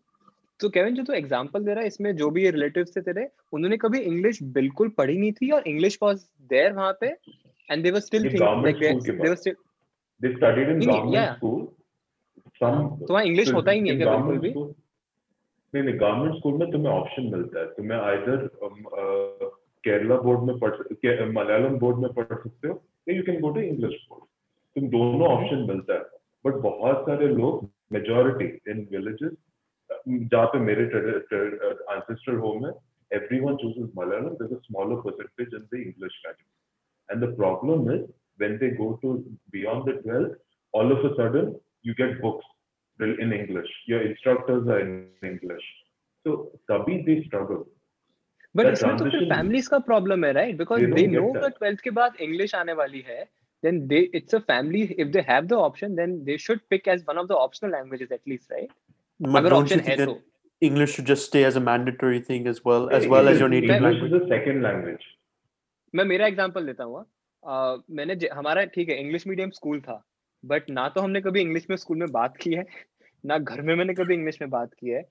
तो Kevin जो तू example दे रहा है इसमें जो भी रिलेटिव्स थे तेरे उन्होंने कभी इंग्लिश बिल्कुल पढ़ी नहीं थी और इंग्लिश वाज देयर वहाँ पे and they were still thinking like they were still they studied in नहीं, नहीं, इंग्लिश होता ही गवर्नमेंट स्कूल में तुम्हें ऑप्शन मिलता है। तुम्हें आइदर केरला बोर्ड में पढ़ मलयालम बोर्ड में पढ़ सकते हो या you can go to English board तुम दोनों ऑप्शन मिलता है। बट बहुत सारे लोग मेजोरिटी इन विलेजेस जहाँ पे मेरे एंसेस्टर होम है every one choose is Malayalam there smaller percentage in the English language and the problem is when they go to beyond the twelfth all of a sudden you get books in English your instructors are in English so तभी they struggle but That इसमें तो फिर transition- families का problem है right because They they don't get no that. That 12th के बाद English आने वाली है then they it's a family if they have the option then they should pick as one of the optional languages at least right But अगर don't you option है think that तो English should just stay as a mandatory thing as well, as It well is- as your native English language? is a second language मैं मेरा example देता हूँ uh, मैंने ज- हमारा ठीक है इंग्लिश मीडियम स्कूल था बट ना तो हमने कभी इंग्लिश में स्कूल में बात की है ना घर में मैंने कभी इंग्लिश में बात की है।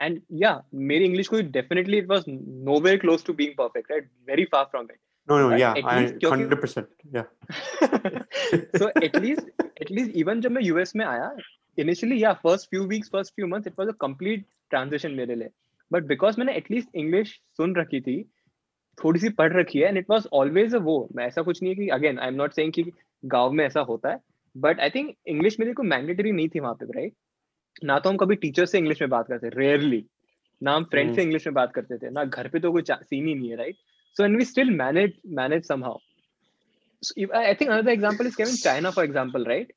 एंड या मेरी इंग्लिश कोई definitely it was nowhere close to being perfect right very far from it no no yeah I 100% या सो एटलीस्ट एटलीस्ट इवन जब मैं यूएस में आया इनिशियली या first few weeks first few months it was a complete transition मेरे लिए। But because मैंने at least English सुन रखी थी थोड़ी सी पढ़ रखी है and it was always a वो। मैं ऐसा कुछ नहीं है कि again I am not saying कि गाँव में ऐसा होता है बट आई थिंक इंग्लिश मेरी कोई मैंडेटरी नहीं थी वहाँ पे राइट ना तो हम कभी टीचर से इंग्लिश में बात करते रेयरली ना हम फ्रेंड से hmm. इंग्लिश में बात करते थे ना घर पे तो कोई सीन ही नहीं है right so and we still manage manage somehow I think another example is given China for example right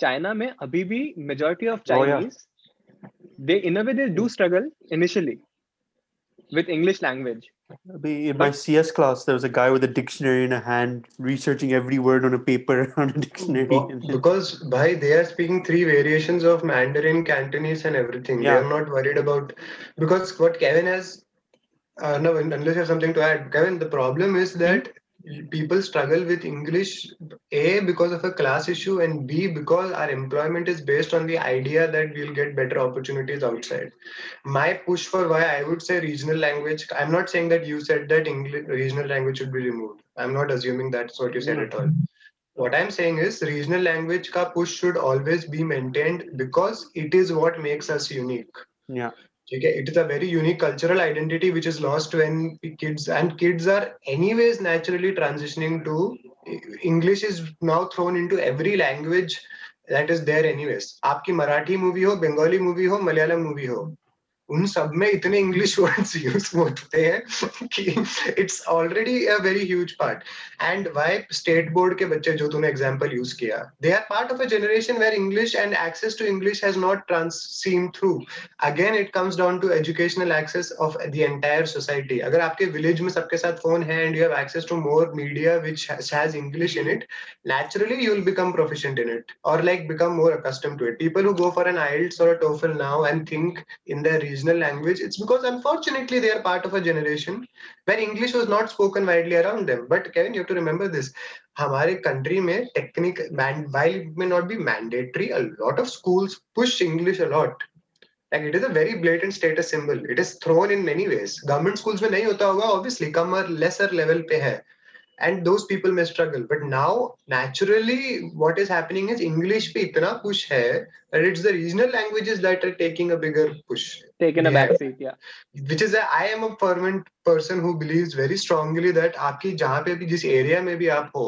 China में अभी भी majority of Chinese they in a way they do struggle initially with English language In my CS class, there was a guy with a dictionary in a hand, researching every word on a paper on a dictionary. Because bhai, they are speaking three variations of Mandarin, Cantonese, and everything. They Yeah. are not worried about because what Kevin has. Uh, no, unless you have something to add, Kevin. The problem is that people struggle with english a because of a class issue and b because our employment is based on the idea that we'll get better opportunities outside. My push for why i would say regional language i'm not saying that you said that english regional language should be removed. I'm not assuming that's what you said at all. What i'm saying is regional language ka push should always be maintained because it is what makes us unique. Yeah. ठीक है? It is a very unique cultural identity which is lost when kids and kids are anyways naturally transitioning to English is now thrown into every language that is there anyways आपकी Marathi movie हो Bengali movie हो Malayalam movie हो उन सब में इतने English words use होते हैं कि it's already a very huge part and why state board के बच्चे जो तूने एग्जांपल यूज़ किया they are part of a generation where English and access to English has not trans seen through again it comes down to educational access of the entire society अगर आपके village में सबके साथ phone है and you have access to more media which has English in it naturally you will become proficient in it or like become more accustomed to it. People who go for an IELTS or a TOEFL now and think in their regional language it's because unfortunately they are part of a generation where English was not spoken widely around them but Kevin you have to remember this हमारे country में technique while it may not be mandatory a lot of schools push English a lot like it is a very blatant status symbol it is thrown in many ways government schools में नहीं होता होगा obviously कम और lesser level पे है and those people may struggle. But now naturally what is happening is english pe itna push hai that it's the regional languages that are taking a bigger push. Taking a back backseat yeah. Which is a, i am a permanent person who believes very strongly that aapki jahan pe bhi jis area mein bhi aap ho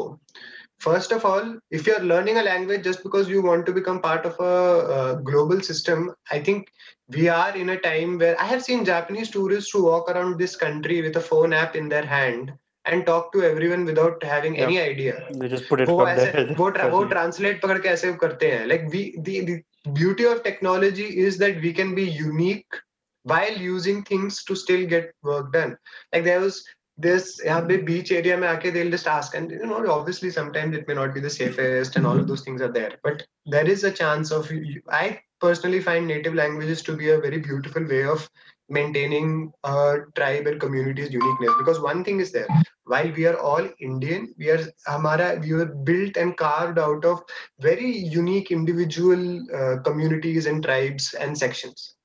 first of all if you are learning a language just because you want to become part of a, a global system i think we are in a time where i have seen japanese tourists who walk around this country with a phone app in their hand and talk to everyone without having any idea They just put it वो from ऐसे there. वो tra- वो translate पकड़ के ऐसे करते हैं like we the beauty of technology is that we can be unique while using things to still get work done like there was this यहाँ पे beach area में आके they'll just ask and you know obviously sometimes it may not be the safest and all of those things are there but there is a chance of I personally find native languages to be a very beautiful way of maintaining a tribe and community's uniqueness because one thing is there while we are all Indian, we are Hamara, we were built and carved out of very unique individual uh, communities and tribes and sections.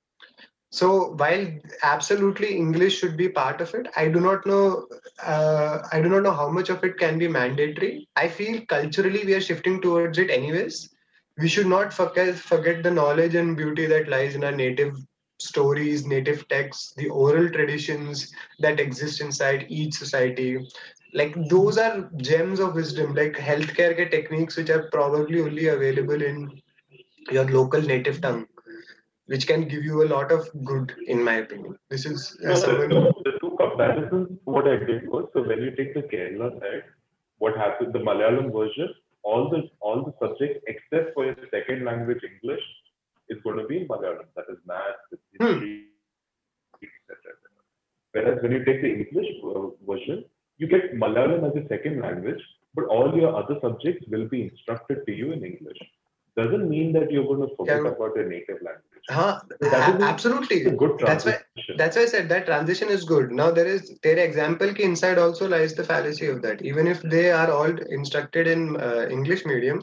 So while absolutely English should be part of it, I do not know. Uh, I do not know how much of it can be mandatory. I feel culturally we are shifting towards it anyways. We should not forget forget the knowledge and beauty that lies in our native stories, native texts, the oral traditions that exist inside each society. Like those are gems of wisdom, like healthcare techniques which are probably only available in your local native tongue, which can give you a lot of good, in my opinion. This is No, as the, someone. the two comparisons, what I did was, so when you take the Kerala side, what happens, the Malayalam version, all the all the subjects except for your second language English is going to be in Malayalam. That is math, Hmm. history, etc. Whereas when you take the English uh, version, you get Malayalam as a second language, but all your other subjects will be instructed to you in English. Doesn't mean that you're going to forget Yeah. about your native language. Huh, That is absolutely. Good That's why- That's why I said that transition is good. Now there is their example ki inside also lies the fallacy of that. Even if they are all instructed in uh, English medium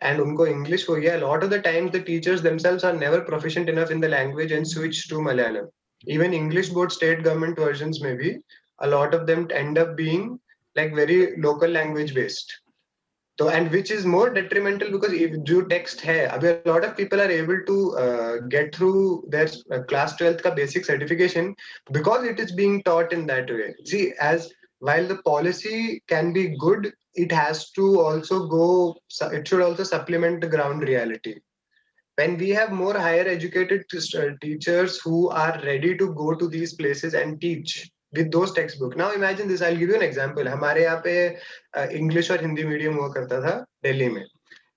and unko English ho gaya, a lot of the times the teachers themselves are never proficient enough in the language and switch to Malayalam. Even English board state government versions maybe a lot of them end up being like very local language based. So and which is more detrimental because if जो text है अभी a lot of people are able to uh, get through their uh, class 12th का basic certification because it is being taught in that way. See, as while the policy can be good, it has to also go. It should also supplement the ground reality. When we have more higher educated uh, teachers who are ready to go to these places and teach with those textbook. Now imagine this. I'll give you an example. हमारे यहाँ पे English और Hindi medium हुआ करता था दिल्ली में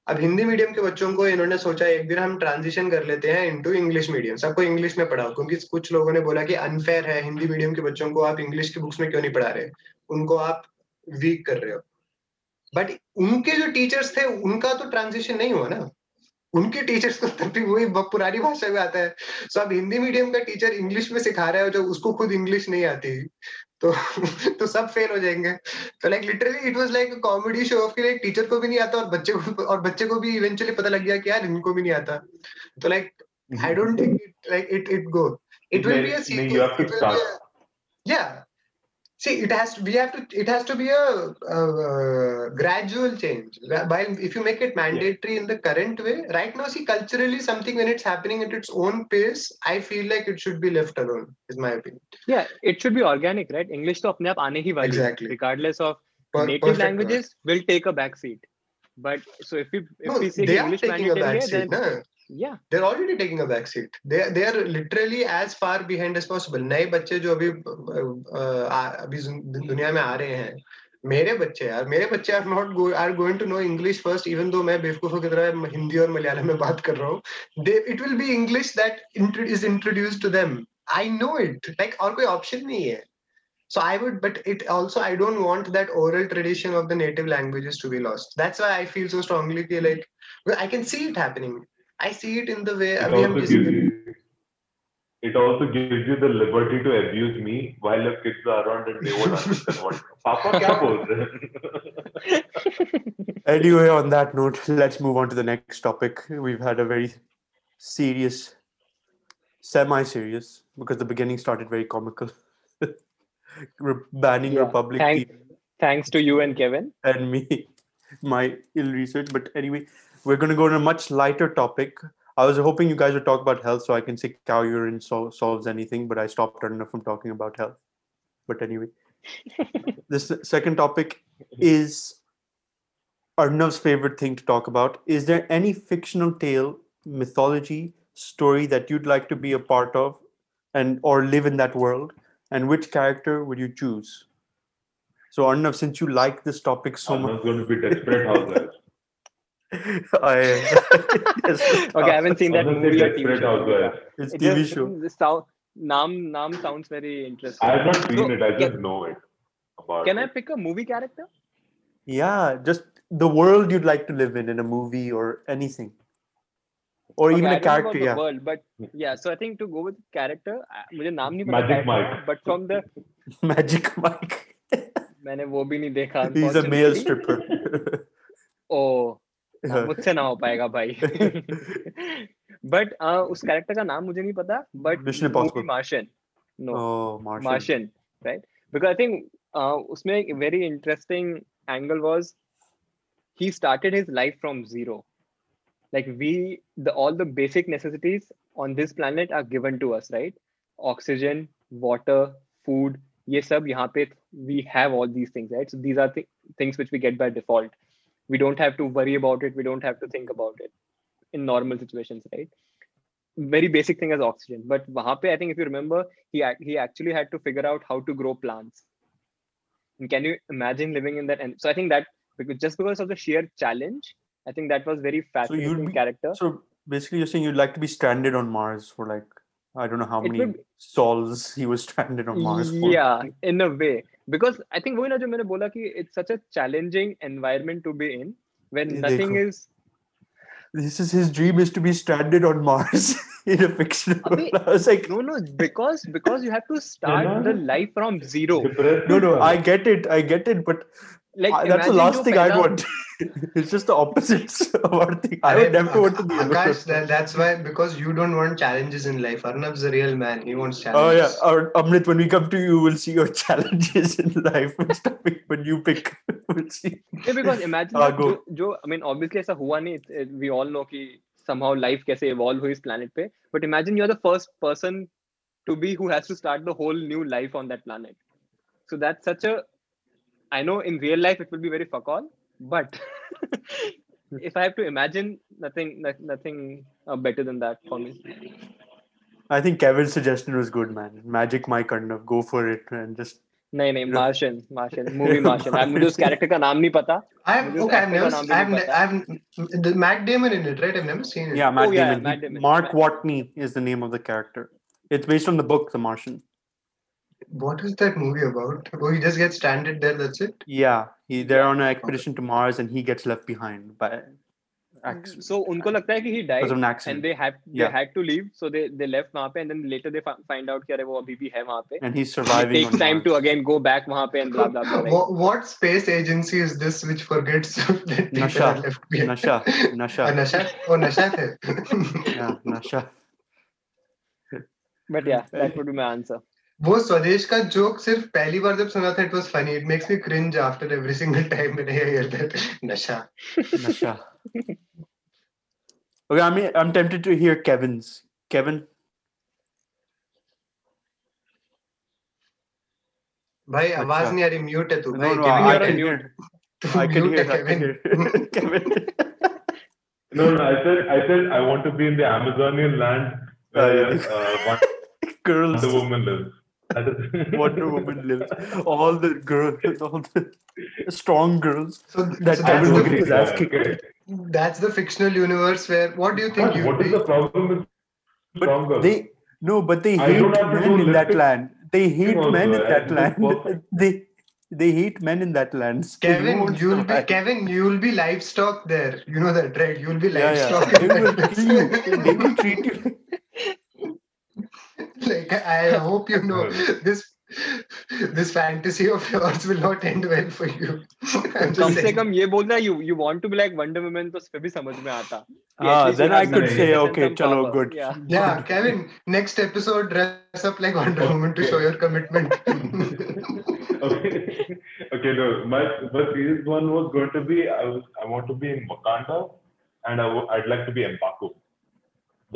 अब Hindi medium के बच्चों को इन्होंने सोचा एक दिन हम ट्रांजिशन कर लेते हैं इनटू इंग्लिश मीडियम सबको इंग्लिश में पढ़ाओ क्योंकि कुछ लोगों ने बोला कि अनफेयर है हिंदी मीडियम के बच्चों को आप इंग्लिश की बुक्स में क्यों नहीं पढ़ा रहे उनको आप वीक कर रहे हो बट उनके जो टीचर्स थे उनका तो ट्रांजिशन नहीं हुआ ना। उनके टीचर्स को तब भी वही पुरानी भाषा में आता है। सो अब हिंदी मीडियम का टीचर इंग्लिश में सिखा रहा है जो उसको खुद इंग्लिश नहीं आती तो तो सब फेल हो जाएँगे। तो like literally it was like comedy show of कि लाइक टीचर को भी नहीं आता और बच्चे को और बच्चे को भी इवेंचुअली पता लग गया कि यार इनको भी नहीं आता। तो like I don't think it like it it go. It will be a No, sequel. see it has to we have to it has to be a, a, a gradual change. While if you make it mandatory yeah. in the current way right now see culturally something when it's happening at its own pace i feel like it should be left alone is my opinion. Yeah it should be organic right? English to apne aap aane hi wali. Exactly. Regardless of per- native languages will take a back seat. But so if we if no, we say english mandatory then? yeah, they're already taking a back seat. They they are literally as far behind as possible. नए बच्चे जो अभी अ, आ- अभी जुन- दुनिया में आ रहे हैं मेरे बच्चे यार मेरे बच्चे are not go are going to know English first even though मैं बेवकूफों की तरह हिंदी और मलयालम में बात कर रहा हूँ दे it will B English that is introduce to them I know it like और कोई ऑप्शन नहीं है So I would, but it also I don't want that oral tradition of the native languages to be lost. That's why I feel so strongly कि like well, I can see it happening. I see it in the way it also, gives you, it also gives you the liberty to abuse me while your kids are around and they won't understand what Papa Anyway, on that note, let's move on to the next topic. We've had a very serious, semi-serious, because the beginning started very comical. banning yeah, Republic. Thanks, thanks to you and Kevin. And me, my ill research. But anyway, we're going to go on a much lighter topic. I was hoping you guys would talk about health so I can say cow urine sol- solves anything, but I stopped enough from talking about health. But anyway, this second topic is Arnav's favorite thing to talk about. Is there any fictional tale, mythology, story that you'd like to be a part of and or live in that world? And which character would you choose? So Arnav, since you like this topic so I'm much, not going to be desperate housewives. I Okay, I haven't seen that I'm not movie or saying TV desperate show. housewives. It's It TV just- show. the sound, naam, naam sounds very interesting. I have not seen So, it. I can- just know it. About Can I it. pick a movie character? Yeah, just the world you'd like to live in in a movie or anything. Or Okay, even I a don't know character, about the yeah. world, but yeah. So I think to go with character, I- मुझे नाम नहीं पता Magic character Mike. का, but from the Magic Mike. मैंने वो भी नहीं देखा He's a male unfortunately. stripper. ओ हाँ, Yeah. मुझसे ना हो पाएगा भाई बट uh, उस कैरेक्टर का नाम मुझे नहीं पता but मार्शन no oh, right? Because I think uh, उसमें एक very interesting angle was he started his life from zero. Like we, the all the basic necessities on this planet are given to us, right? Oxygen, water, food. ये सब यहाँ पे we have all these things, right? So these are th- things which we get by default. we don't have to worry about it we don't have to think about it in normal situations right? Very basic thing as oxygen but wahan i think if you remember he he actually had to figure out how to grow plants. And can you imagine living in that and so i think that because just because of the sheer challenge i think that was very fascinating so be, character. so basically you're saying you'd like to be stranded on mars for like I don't know how It many would- sols he was stranded on Mars for. yeah, in a way, because I think वही ना जो मैंने बोला कि it's such a challenging environment to be in when ये nothing देखो। is This is his dream is to be stranded on Mars in a fictional अबे, world. I was like, no no because because you have to start the life from zero. Depressed no, no, one. I get it. I get it. But Like I- that's the imagine last जो thing I'd पहला- want. it's just the opposites of our thing. I would never want to be alone. Akash, that, that's why because you don't want challenges in life. Arnav's a real man. He wants Oh challenges. yeah, or Amrit, when we come to you, we'll see your challenges in life and stuff. When you pick, we'll see. Yeah, because imagine हाँ, that go. जो, जो I mean obviously ऐसा हुआ नहीं it- it- we all know कि somehow life कैसे evolve हुई इस planet पे but imagine you're the first person to be who has to start the whole new life on that planet so that's such a I know in real life it will be very fuck all but if I have to imagine nothing no- nothing uh, better than that for me I think Kevin's suggestion was good, man. Magic Mike Arnav, go for it and just. नहीं नहीं Martian Martian movie Martian I मुझे उस character का नाम नहीं पता I've मुझे उस okay. I've actor का never. नाम भी I've. नहीं ne- I've. The Matt Damon in it, right? I've never seen it. Yeah, Matt Oh, yeah, Damon. Matt He- Damon. Mark Matt- Watney is the name What is that movie about? Oh, he just gets stranded there. That's it. Yeah, he, they're on an expedition to Mars and he gets left behind by accident. So उनको लगता है कि he died because of an and accident. they had they Yeah. had to leave so they they left वहाँ पे and then later they fi- find out कि अरे वो अभी भी है वहाँ पे and he's it surviving takes on time to Mars. again go back वहाँ पे and blah blah blah right? What, what space agency is this which forgets that people Nasha. are left behind? Nasha, Nasha. Ah, Nasha? Oh, Nasha थे. Yeah, Nasha. but yeah that would be my answer वो स्वदेश का joke सिर्फ़ पहली बार जब सुना था it was funny it makes me cringe after every single time when I hear that नशा। नशा। Okay I am tempted to hear Kevin's Kevin भाई आवाज़ नहीं आ रही म्यूट है तू। भाई Kevin I can hear I can hear Kevin Kevin No, no. I said, I said, I want to be in the Amazonian land where uh, uh girls, the woman lives. That is- Wonder Woman lives. All the girls, all the strong girls. So, That so that's, will the, get his ass kicked. That's the fictional universe where what do you think What, you what is the problem with But strong girls? they no, but they I hate don't have to men in that land. They hate also, men in that this land. They they hate men in that land. Still, you Kevin, won't you'll be survive. Kevin, you'll be livestock there. You know that, right? You'll be Yeah, yeah. livestock. They will that kill you. They will treat you like I hope you know this this fantasy of yours will not end well for you. I'm come just से saying. कम ये बोलना you you want to be like Wonder Woman तो फिर भी समझ में आता कि at Ah, least you then I have could some say, sense okay, and chalo, power. good. yeah Yeah, Kevin, next episode dress up like Wonder Woman to show your commitment. okay, okay, no, my my previous one was going to be I was I want to be in Wakanda, and I w- I'd like to be M'Baku,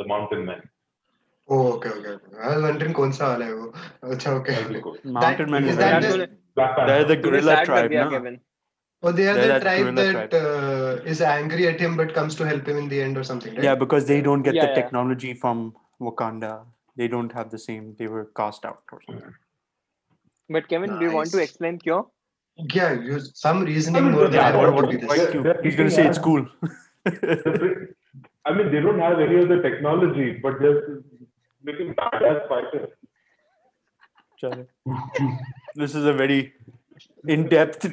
the Mountain Man. oh, okay, okay, okay. I was wondering कौन सा वाला है वो. अच्छा, okay. That'd be cool. Mountain Man is is that very the- good. Black They're Panther. the तूने gorilla sad कर tribe, दिया no? Kevin Oh, they are They're the that tribe gorilla that uh, is angry at him but comes to help him in the end or something, right? Yeah, because they don't get Yeah, the yeah. technology from Wakanda. They don't have the same. They were cast out or something. but Kevin do you want to Nice. explain क्यों Yeah, use some reasoning more Yeah, than what, what what, to be why this. cute? They're He's gonna say it's cool. I mean, they don't have any of the technology, but they're making badass fighters. Chalo. this is a very in-depth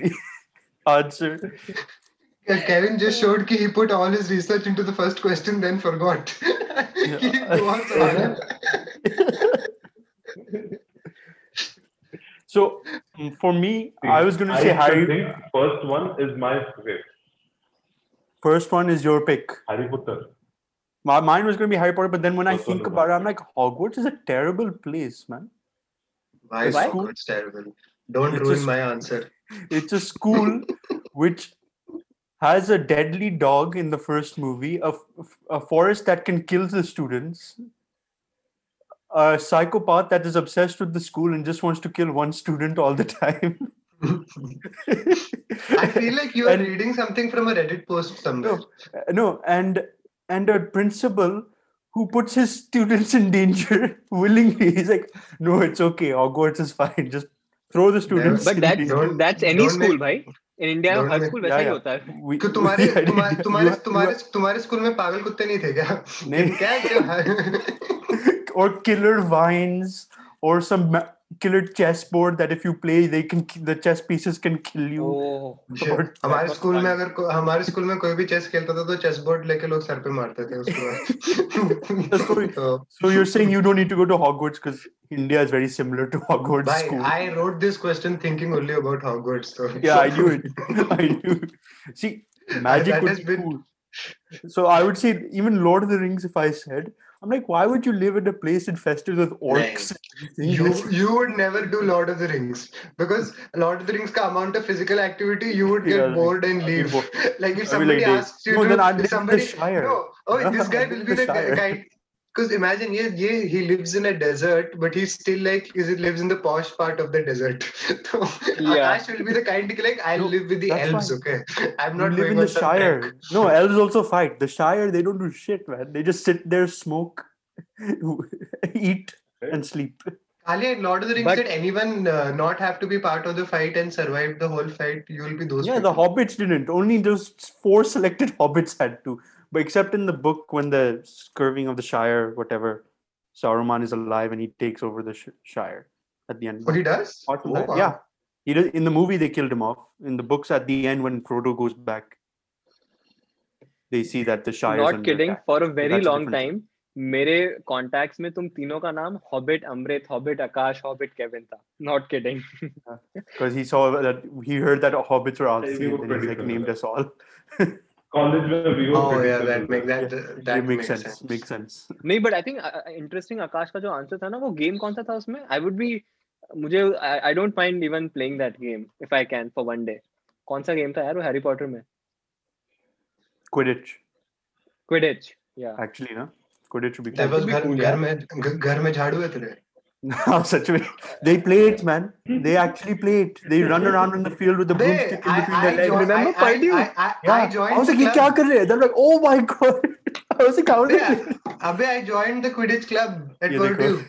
answer. Yeah, Kevin just showed कि he put all his research into the first question, then forgot. He. So mm, for me, I was gonna say I Harry. think first one is my favorite, First one is your pick. Harry Potter. My, mind was gonna be Harry Potter, but then when I think about it, I'm like, Hogwarts is a terrible place, man. Why is Hogwarts terrible? Don't It's ruin just- my answer. It's a school which has a deadly dog in the first movie, a, f- a forest that can kill the students, a psychopath that is obsessed with the school and just wants to kill one student all the time. I feel like you are And- reading something from a Reddit post somewhere. Uh, no and and a principal who puts his students in danger willingly he's like no it's okay hogwarts is fine just throw the students but in that's danger." Don't- that's any don't school make- भाई in India don't her make- school वैसा Yeah, ही yeah. होता है We- कि तुम्हारे Yeah, तुम्हारे you तुम्हारे are- तुम्हारे तुम्हारे स्कूल में पागल कुत्ते नहीं थे क्या नहीं। क्या क्या or killer vines or some ma- killer chessboard that if you play they can ki- the chess pieces can kill you oh Shit. Or- हमारे was स्कूल में fun. अगर को- हमारे स्कूल में कोई भी चेस खेलता था तो चेस बोर्ड लेके लोग सर पे मारते थे उसको Sorry. तो so you're saying you don't need to go to hogwarts because india is very similar to hogwarts भाई school I wrote this question thinking only about Hogwarts so yeah i knew it i knew see magic that would has be been- cool so i would say even lord of the rings if i said i'm like why would you live in a place infested with orcs you you would never do Lord of the Rings. Because Lord of the Rings ka amount of physical activity you would get Yeah, bored and leave. bored. Like if somebody like, asks you no, to then I'd live in the somebody no oh this guy will be the the guy because imagine yeah, yeah he lives in a desert but he's still like is it lives in the posh part of the desert so Yeah. Akash will be the kind to like I'll No, live with the elves fine. okay I'm not living in the Shire. trek. No, elves also fight. The Shire, they don't do shit, man. They just sit there, smoke, eat, and sleep. Ali, Lord of the Rings But- did anyone uh, not have to be part of the fight and survive the whole fight? You will be those. Yeah, the hobbits didn't. Only those four selected hobbits had to but except in the book when the scouring of the Shire, whatever, Saruman is alive and he takes over the Shire at the end. But he does. Oh, wow. Yeah, he does. In the movie, they killed him off. In the books, at the end, when Frodo goes back, they see that the Shire. Not kidding. Attack. For a very so long a time, मेरे contacts में तुम तीनों का नाम Hobbit Amrit Hobbit Akash Hobbit Kevin था not kidding because he saw that he heard that hobbits were out and like named us all college where we were. Oh yeah, that make, that that makes sense. Makes sense. नहीं, but I think uh, interesting akash का जो answer था ना वो game कौन सा था उसमें? I would be मुझे I don't mind even playing that game if I can for one day. कौन सा game था यार वो Harry Potter में? Quidditch. Quidditch. Yeah. Actually ना. Quidditch भी. That was घर घर में घर में झाड़ू है तेरे. No, such a. They play it, man. They actually play it. They run around on the field with the they, broomstick in between I, their legs. Remember Paidu? I, I, I, yeah. I. I was like, kya kar rahe? They're like, oh my god. I was like, how did? Abbe, I joined the Quidditch club at Purdue.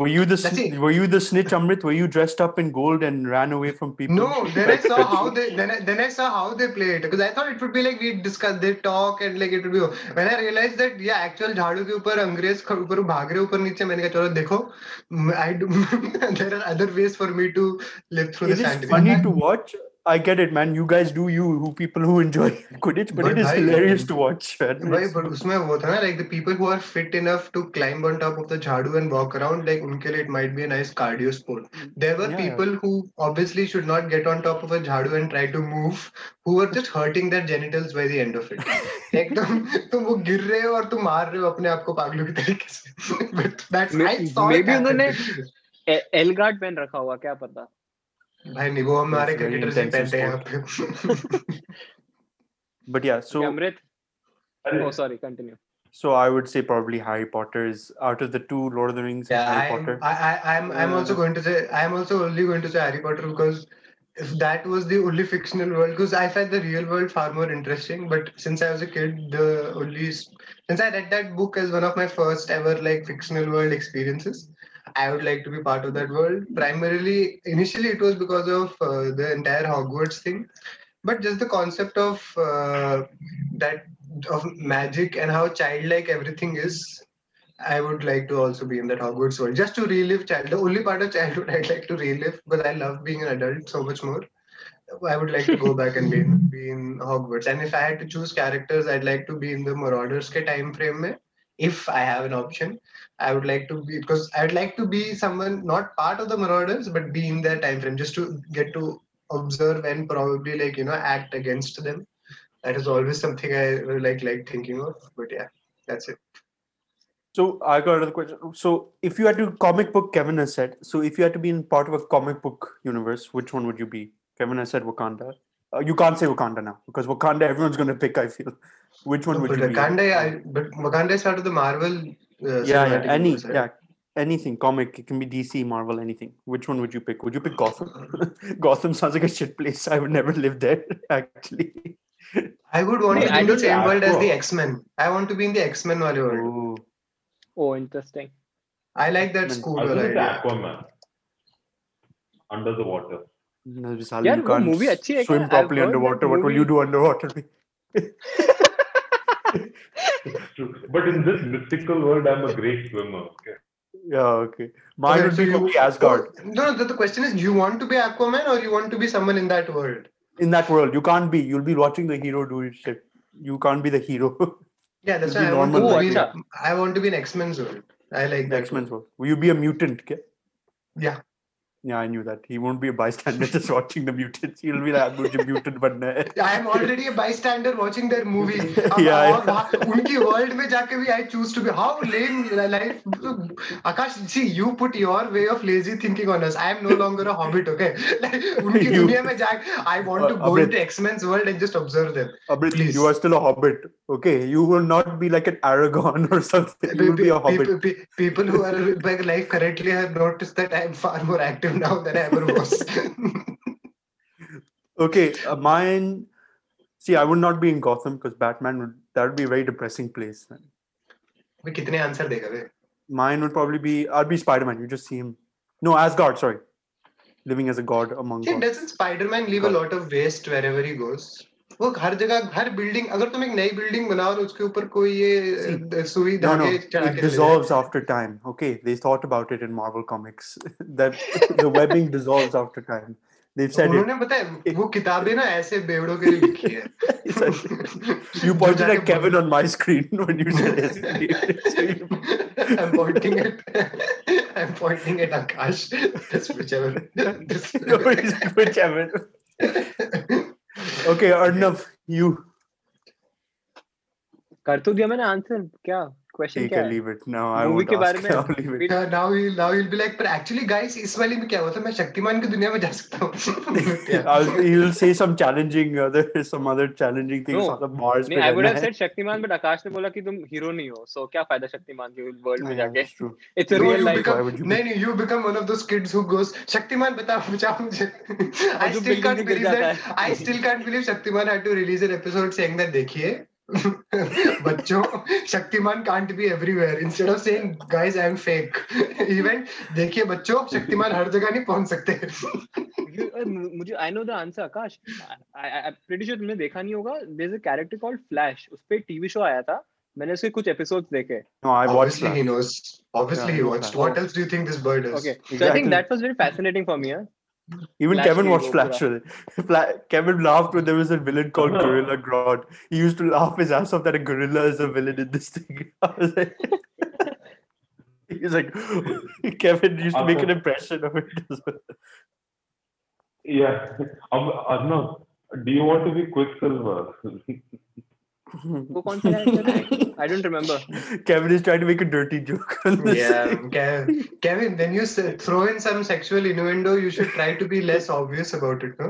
Were you the That's sn- it. were you the snitch, Amrit? Were you dressed up in gold and ran away from people? No, then I Like saw that? how they then I, then I saw how they play it because I thought it would be like we discuss they talk and like it would be when I realized that yeah actual झाड़ू के ऊपर अंग्रेज ख- ऊपर भाग रहे ऊपर नीचे मैंने कहा चलो देखो I do there are other ways for me to live through It this is fantasy. funny to watch. I get it, man. You guys do you, who people who enjoy Quidditch, but, But it is bhai- hilarious to watch. Man. भाई It's- but उसमें वो था ना like the people who are fit enough to climb on top of the झाड़ू and walk around like उनके लिए it might be a nice cardio sport there were Yeah, yeah. people who obviously should not get on top of a झाड़ू and try to move who were just hurting their genitals by the end of it like तुम तुम वो गिर रहे हो और तुम मार रहे हो अपने आप को पागलों की तरीके से but that's I May- saw it maybe happen. उन्होंने एल गार्ड पेन रखा हुआ क्या पता भाई नहीं वो हमारे It's very क्रिकेटर से intensive पहनते हैं यहाँ पे but yeah, so अमृत अरे, oh sorry continue so I would say probably Harry Potter is out of the two Lord of the Rings. Yeah, Harry I'm, Potter. I, I, I'm, I'm also Uh, going to say, I'm also only going to say Harry Potter because if that was the only fictional world, because I find the real world far more interesting. But since I was a kid, the only, since I read that book as one of my first ever like fictional world experiences, I would like to be part of that world. Primarily, initially it was because of uh, the entire Hogwarts thing, but just the concept of uh, that of magic and how childlike everything is I would like to also be in that Hogwarts world just to relive child. The only part of childhood I'd like to relive because I love being an adult so much more. I would like to go back and be in, be in Hogwarts. And if I had to choose characters, I'd like to be in the Marauders time frame. If I have an option, I would like to be because I'd like to be someone not part of the Marauders, but be in their time frame just to get to observe and probably like you know act against them. That is always something I like like thinking of. But yeah, that's it. So I got another question. So if you had to comic book, Kevin has said. So if you had to be in part of a comic book universe, which one would you be? Kevin has said Wakanda. Uh, you can't say Wakanda now because Wakanda everyone's going to pick. I feel. Which one would but you be? Wakanda, I, but Wakanda is part of the Marvel. Uh, yeah, yeah, any, yeah, anything comic it can be dc marvel anything. Which one would you pick? Would you pick gotham? Gotham sounds like a shit place. I would never live there actually. I would want to be in the same world as the x-men. I want to be in the x-men world. Oh interesting. I like that school idea. aquaman. Under the water. No, yeah, you can't movie swim properly underwater what will you do underwater? It's true. But in this mystical world, I'm a great swimmer. Okay. yeah, okay. Mine Okay, would so be you- probably Asgard. No, no, the, the question is, Do you want to be Aquaman or you want to be someone in that world? in that world. You can't be. You'll be watching the hero do his shit. You can't be the hero. Yeah, that's You'll why I want, normal to be. I want to be an X Men's world. I like the that. X Men's world. Will you be a mutant? Okay? Yeah yeah, I knew that. He won't be a bystander just watching the mutants. He'll be like, a mutant But I am already a bystander watching their movie. yeah. और yeah. उनकी world में जाके bhi I choose to be. How lame life. Akash, see, you put your way of lazy thinking on us. I am no longer a hobbit, okay? Like, unki दुनिया में I want to go Abrit. into X-Men's world and just observe them. Abrit, Please. you are still a hobbit, okay? You will not be like an Aragorn or something. You will be a hobbit. People who are like life correctly have noticed that I am far more active now than I ever was. okay, uh, mine. See, I would not be in Gotham because Batman would that would be a very depressing place. Wait. Mine would probably be I'd be Spider Man. You just see him. No, Asgard. Sorry, living as a god among. See, gods. doesn't Spider Man leave god. a lot of waste wherever he goes? वो हर जगह हर building अगर तुम एक नई building बनाओ और उसके ऊपर कोई ये अ, सुई धागे चढ़ा के dissolves after time. Okay, they thought about it in Marvel comics that the webbing dissolves after time. They've said उन्होंने पता है वो किताबें ना ऐसे बेवड़ों के लिए लिखी है You pointed at Kevin on my screen when you said it. I'm pointing at I'm pointing at Akash. That's whichever. This- whichever. Okay, Arnav, you. कर तो दिया मैंने आंसर क्या क्वेश्चन क्या leave it now I movie के बारे में? Now will now will be like पर एक्चुअली गाइस इस वाले में क्या हुआ था? मैं शक्तिमान की दुनिया में जा सकता हूँ. He will say some challenging other some other challenging things on the Mars पे I would have said Shaktimaan but Akash ने बोला कि तुम हीरो नहीं हो सो क्या फ़ायदा शक्तिमान के वर्ल्ड में जाके? इट्स अ रियल लाइफ नहीं नहीं you become one of those kids who goes Shaktimaan बता बचाओ मुझे. I still can't believe that I still can't believe Shaktimaan had to release an episode saying that देखिए बच्चों Shaktimaan can't be everywhere instead of saying guys I am fake even देखिए बच्चों शक्तिमान हर जगह नहीं पहुँच सकते। मुझे I know the answer Akash. I pretty sure तुमने देखा नहीं होगा। There is a character called Flash उस पे टीवी शो आया था। मैंने उसके कुछ एपिसोड्स देखे। No I watch he knows obviously he he what else do you think this bird is okay so I think that was very fascinating for me? Even Flash Kevin watched Flash. Fla- Kevin laughed when there was a villain called Gorilla Grodd. He used to laugh his ass off that a gorilla is a villain in this thing. Like, he's like, Kevin used to make an impression of it as well. Yeah. Um, Arnav, do you want to be Quicksilver? वो कौन सा character है आई don't remember Kevin is trying to make a dirty joke on this. Yeah, thing. Kev- Kevin, when you s- throw in some sexual innuendo, you should try to be less obvious about it, no?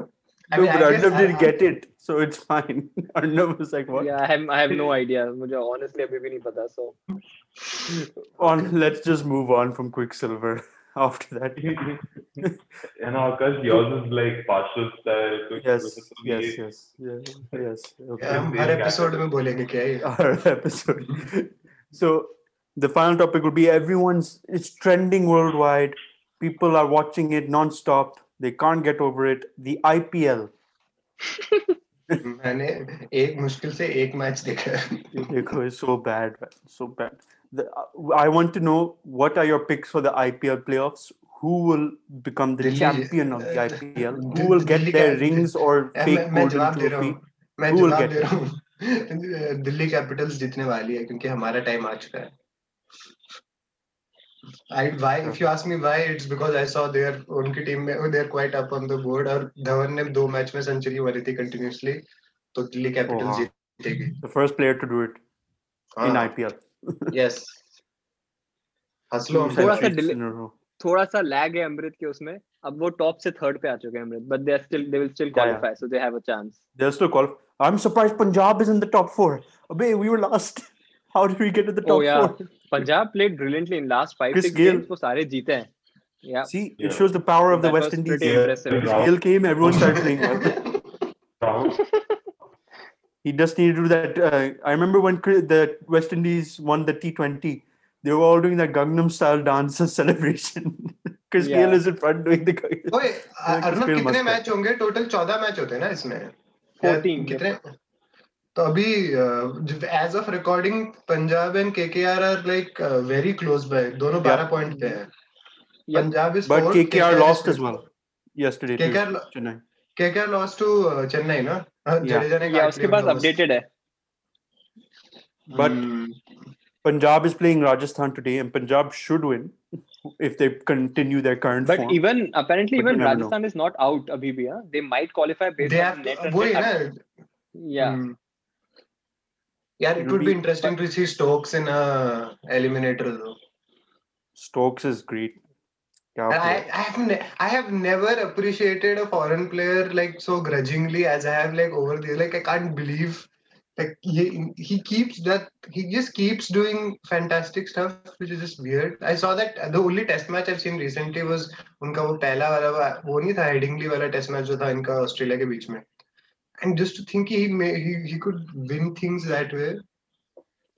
I no, mean, but I guess Arnav didn't I- get it, so it's fine. Arnav was like, "What?" या I have I have no idea मुझे honestly अभी भी नहीं पता सो On, let's just move on from Quicksilver. After that, and Akash, yours is like partial style. yes, Quicksilver. yes, yes, yeah, yes. Okay. हम हर episode में बोलेंगे क्या ये our episode. So the final topic will be everyone's it's trending worldwide. People are watching it non-stop. They can't get over it. The IPL. मैंने एक मुश्किल से एक मैच देखा है Dekho, is so bad, man. So bad. The, uh, I want to know what are your picks for the IPL playoffs? Who will become the Delhi- champion of the uh, IPL? Dil- Who will get Delhi their Cap- rings or मैं fake मैं golden जवाब दे रहा trophy? हूँ मैं Who will जवाब get दे रहा हूँ Delhi Capitals जीतने वाली है क्योंकि हमारा टाइम आ चुका है I why if you ask me why it's because I saw their उनकी टीम में they're quite up on the board और धवन ने दो मैच में सेंचुरी मारी थी continuously तो दिल्ली कैपिटल्स हाँ। जीतेगी The first player to do it in हाँ, IPL. yes. थोड़ा सा लैग है अमृत के उसमें। अब वो टॉप से थर्ड पे आ चुके हैं Amrit but they are still they will still qualify so they have a chance they are still qualify I am surprised Punjab is in the top 4 अबे we were last how did we get in the top 4 Punjab played brilliantly in last 5 6 games वो सारे जीते हैं। या see it shows the power of the West Indies West Indies. Yeah. Gale came. he just needed to do that. Uh, I remember when the West Indies won the T20, they were all doing that Gangnam style dance celebration. Chris yeah. Gayle is in front doing the. Oh, yeah. Arnab, how many matches Total 14 matches, right? 14. So, as of recording, Punjab and KKR are like uh, very close by. Dono yeah. 12 points. Punjab is But KKR, lost as well yesterday KKR, to Chennai. KKR lost to uh, Chennai, no? हाँ, Yeah. Jadeja ने या काट उसके लिया पास उनको बस। Updated है But Hmm. Punjab is playing Rajasthan today, and Punjab should win if they continue their current but form. even apparently But you even never know. Rajasthan is not out अभी भी हाँ they might qualify based they on have net to, run वही rate. ना yeah Hmm. यार it It'll would be be- interesting to see Stokes in a eliminator though Stokes is great. I, I have ne- I have never appreciated a foreign player like so grudgingly as I have like over there. like I can't believe like he, he keeps that he just keeps doing fantastic stuff which is just weird. I saw that the only test match i've seen recently was unka wo pehla wala wo nahi tha headingley wala test match jo tha inka australia ke beech mein and just to think he may, he he could win things that way.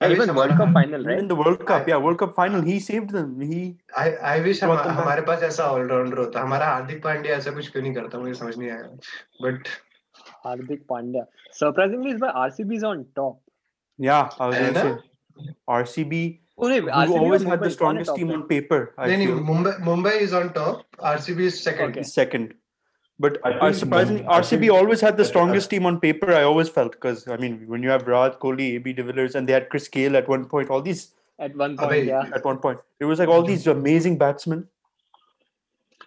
I wish even World Cup final right in the World Cup, I- yeah, World Cup final, he saved them. He I I wish हम, back. हमारे पास ऐसा allrounder होता हमारा हार्दिक पांड्या ऐसा कुछ क्यों नहीं करता मुझे समझ नहीं आया but Hardik Pandya surprisingly is by RCB is on top yeah, I was है gonna ना? say RCB, oh नहीं who RCB always had Mumbai, the strongest top team on paper. I नहीं feel Mumbai Mumbai is on top RCB is second Okay. second. But I I think surprisingly, Mum- I RCB think- always had the I- I- strongest team on paper. I always felt because I mean, when you have Raj Kohli, AB de Villiers, and they had Chris Gale at one point, all these At one point, Abhi, yeah. at one point, it was like all these amazing batsmen.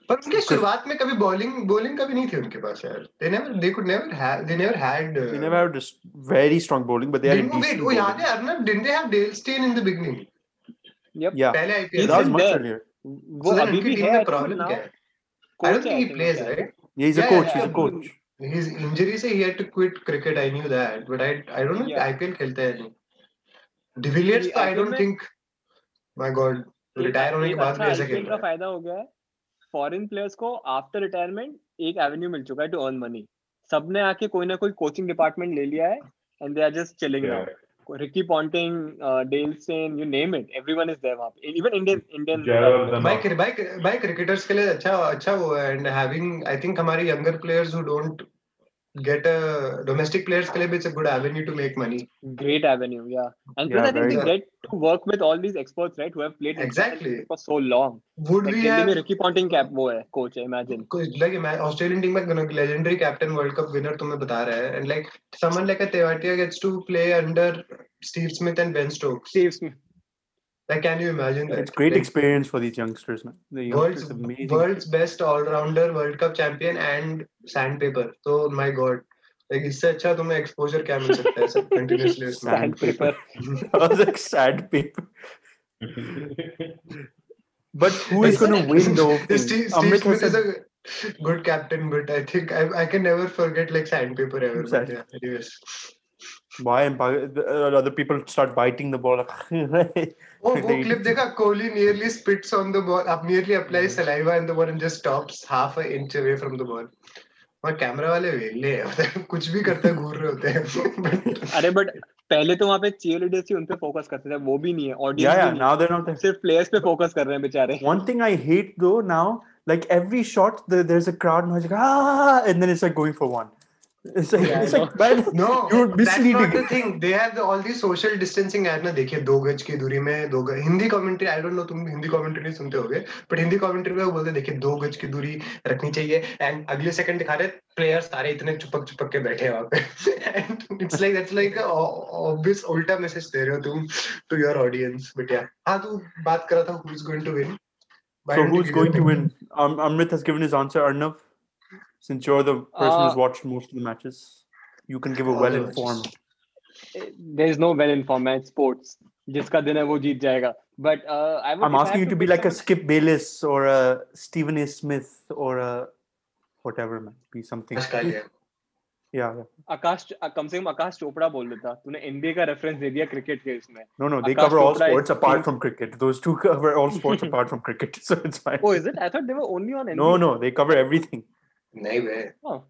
पर उनके शुरुआत में कभी bowling bowling कभी नहीं थी उनके पास यार they never they could never have they never had uh, They never had a s- very strong bowling, but they had a didn't, wait decent वो याद bowling. है Arnab didn't they have Dale Steyn in the beginning Yep. Yeah, पहले He's IPL that was been much there. earlier. वो so then अभी उनकी भी team है में I think problem now. क्या है I don't Coach है, think he Yeah, he's a coach. yeah, He's a coach. his injury से he had to quit cricket I knew that but I I don't know if Yeah. IPL खेलता है नहीं de Villiers नहीं, तो I don't think my god retire होने के बाद अच्छा भी ऐसा खेल रहा है फ़ायदा हो गया है फॉरेन प्लेयर्स को आफ्टर रिटायरमेंट एक एवेन्यू मिल चुका है टू अर्न मनी सबने आके कोई ना कोई कोचिंग डिपार्टमेंट ले लिया है and they are just chilling Yeah. Ricky Ponting, uh, Dale Steyn, you name it, everyone is there वहाँ Even Indian Indian. भाई भाई भाई cricketers के लिए अच्छा अच्छा वो and having I think हमारे younger players who don't get a domestic players के लिए भी it's a good avenue to make money great avenue yeah and plus Yeah, i think they very get to work with all these experts right who have played international Exactly. cricket for so long would like we Delhi में have Ricky Ponting cap वो है coach है imagine like Australian team में legendary captain world cup winner तुम्हें बता रहा है and like someone like a Tewatia gets to play under Steve Smith and Ben Stokes Steve Smith. Like can you imagine that It's great experience for these youngsters, man. The world's youngsters amazing. world's best all-rounder world cup champion and sandpaper so my god like इससे अच्छा तुम्हें exposure क्या मिल सकता है सब continuously उसमें Sandpaper. I was like sandpaper. But who is going to win the whole thing? Steve, Steve Amrit Smith has is said, a good captain, but I think I, I can never forget like sandpaper ever. But Sand- yeah, anyways. why am other people start biting the ball? oh, wo clip dekha, Kohli nearly spits on the ball, up, merely applies saliva and the ball and just stops half an inch away from the ball. और camera वाले वेले हैं कुछ भी करते घूर रहे होते हैं अरे बट पहले तो वहाँ पे चीयरलीडर्स ही उन पे फोकस करते थे वो भी नहीं है ऑडियंस या नाउ दे नॉट सिर्फ़ प्लेयर्स पे फोकस कर रहे हैं बेचारे one thing I hate though now like every shot there is a crowd noise and then it's like going for one It's like, Yeah, it's like, man, No, you're that's not the thing. They have the, all these social distancing ना देखिए दो गज की दूरी में दो गज Hindi commentary I don't know तुम हिंदी कमेंट्री नहीं सुनते होगे बट हिंदी कमेंट्री में वो बोलते हैं, देखिए दो गज की दूरी रखनी चाहिए एंड अगले सेकंड दिखा रहे प्लेयर सारे इतने चिपक चिपक के बैठे हैं वहाँ पे and it's like that's like obvious उल्टा मैसेज दे रहे हो तुम टू योर ऑडियंस बट या हाँ तू बात कर रहा था who is going to win So who's going to win? Um, Amrit has given his answer. Arnav, since you're the person who's Uh, watched most of the matches, you can give a Oh, well-informed. There is no well informed sports जिसका दिन है वो जीत जाएगा but I would I'm asking you to be like a Skip Bayless or a Stephen A. Smith or a whatever, man. Be something. Yeah, yeah. आकाश कम से कम आकाश चोपड़ा बोल देता तूने NBA का रेफरेंस दे दिया क्रिकेट के इसमें No, no, they Akash cover all Chopra is sports apart king. from cricket. Those two cover all sports apart from cricket, so it's fine. oh is it i thought they were only on NBA. No, no. Oh.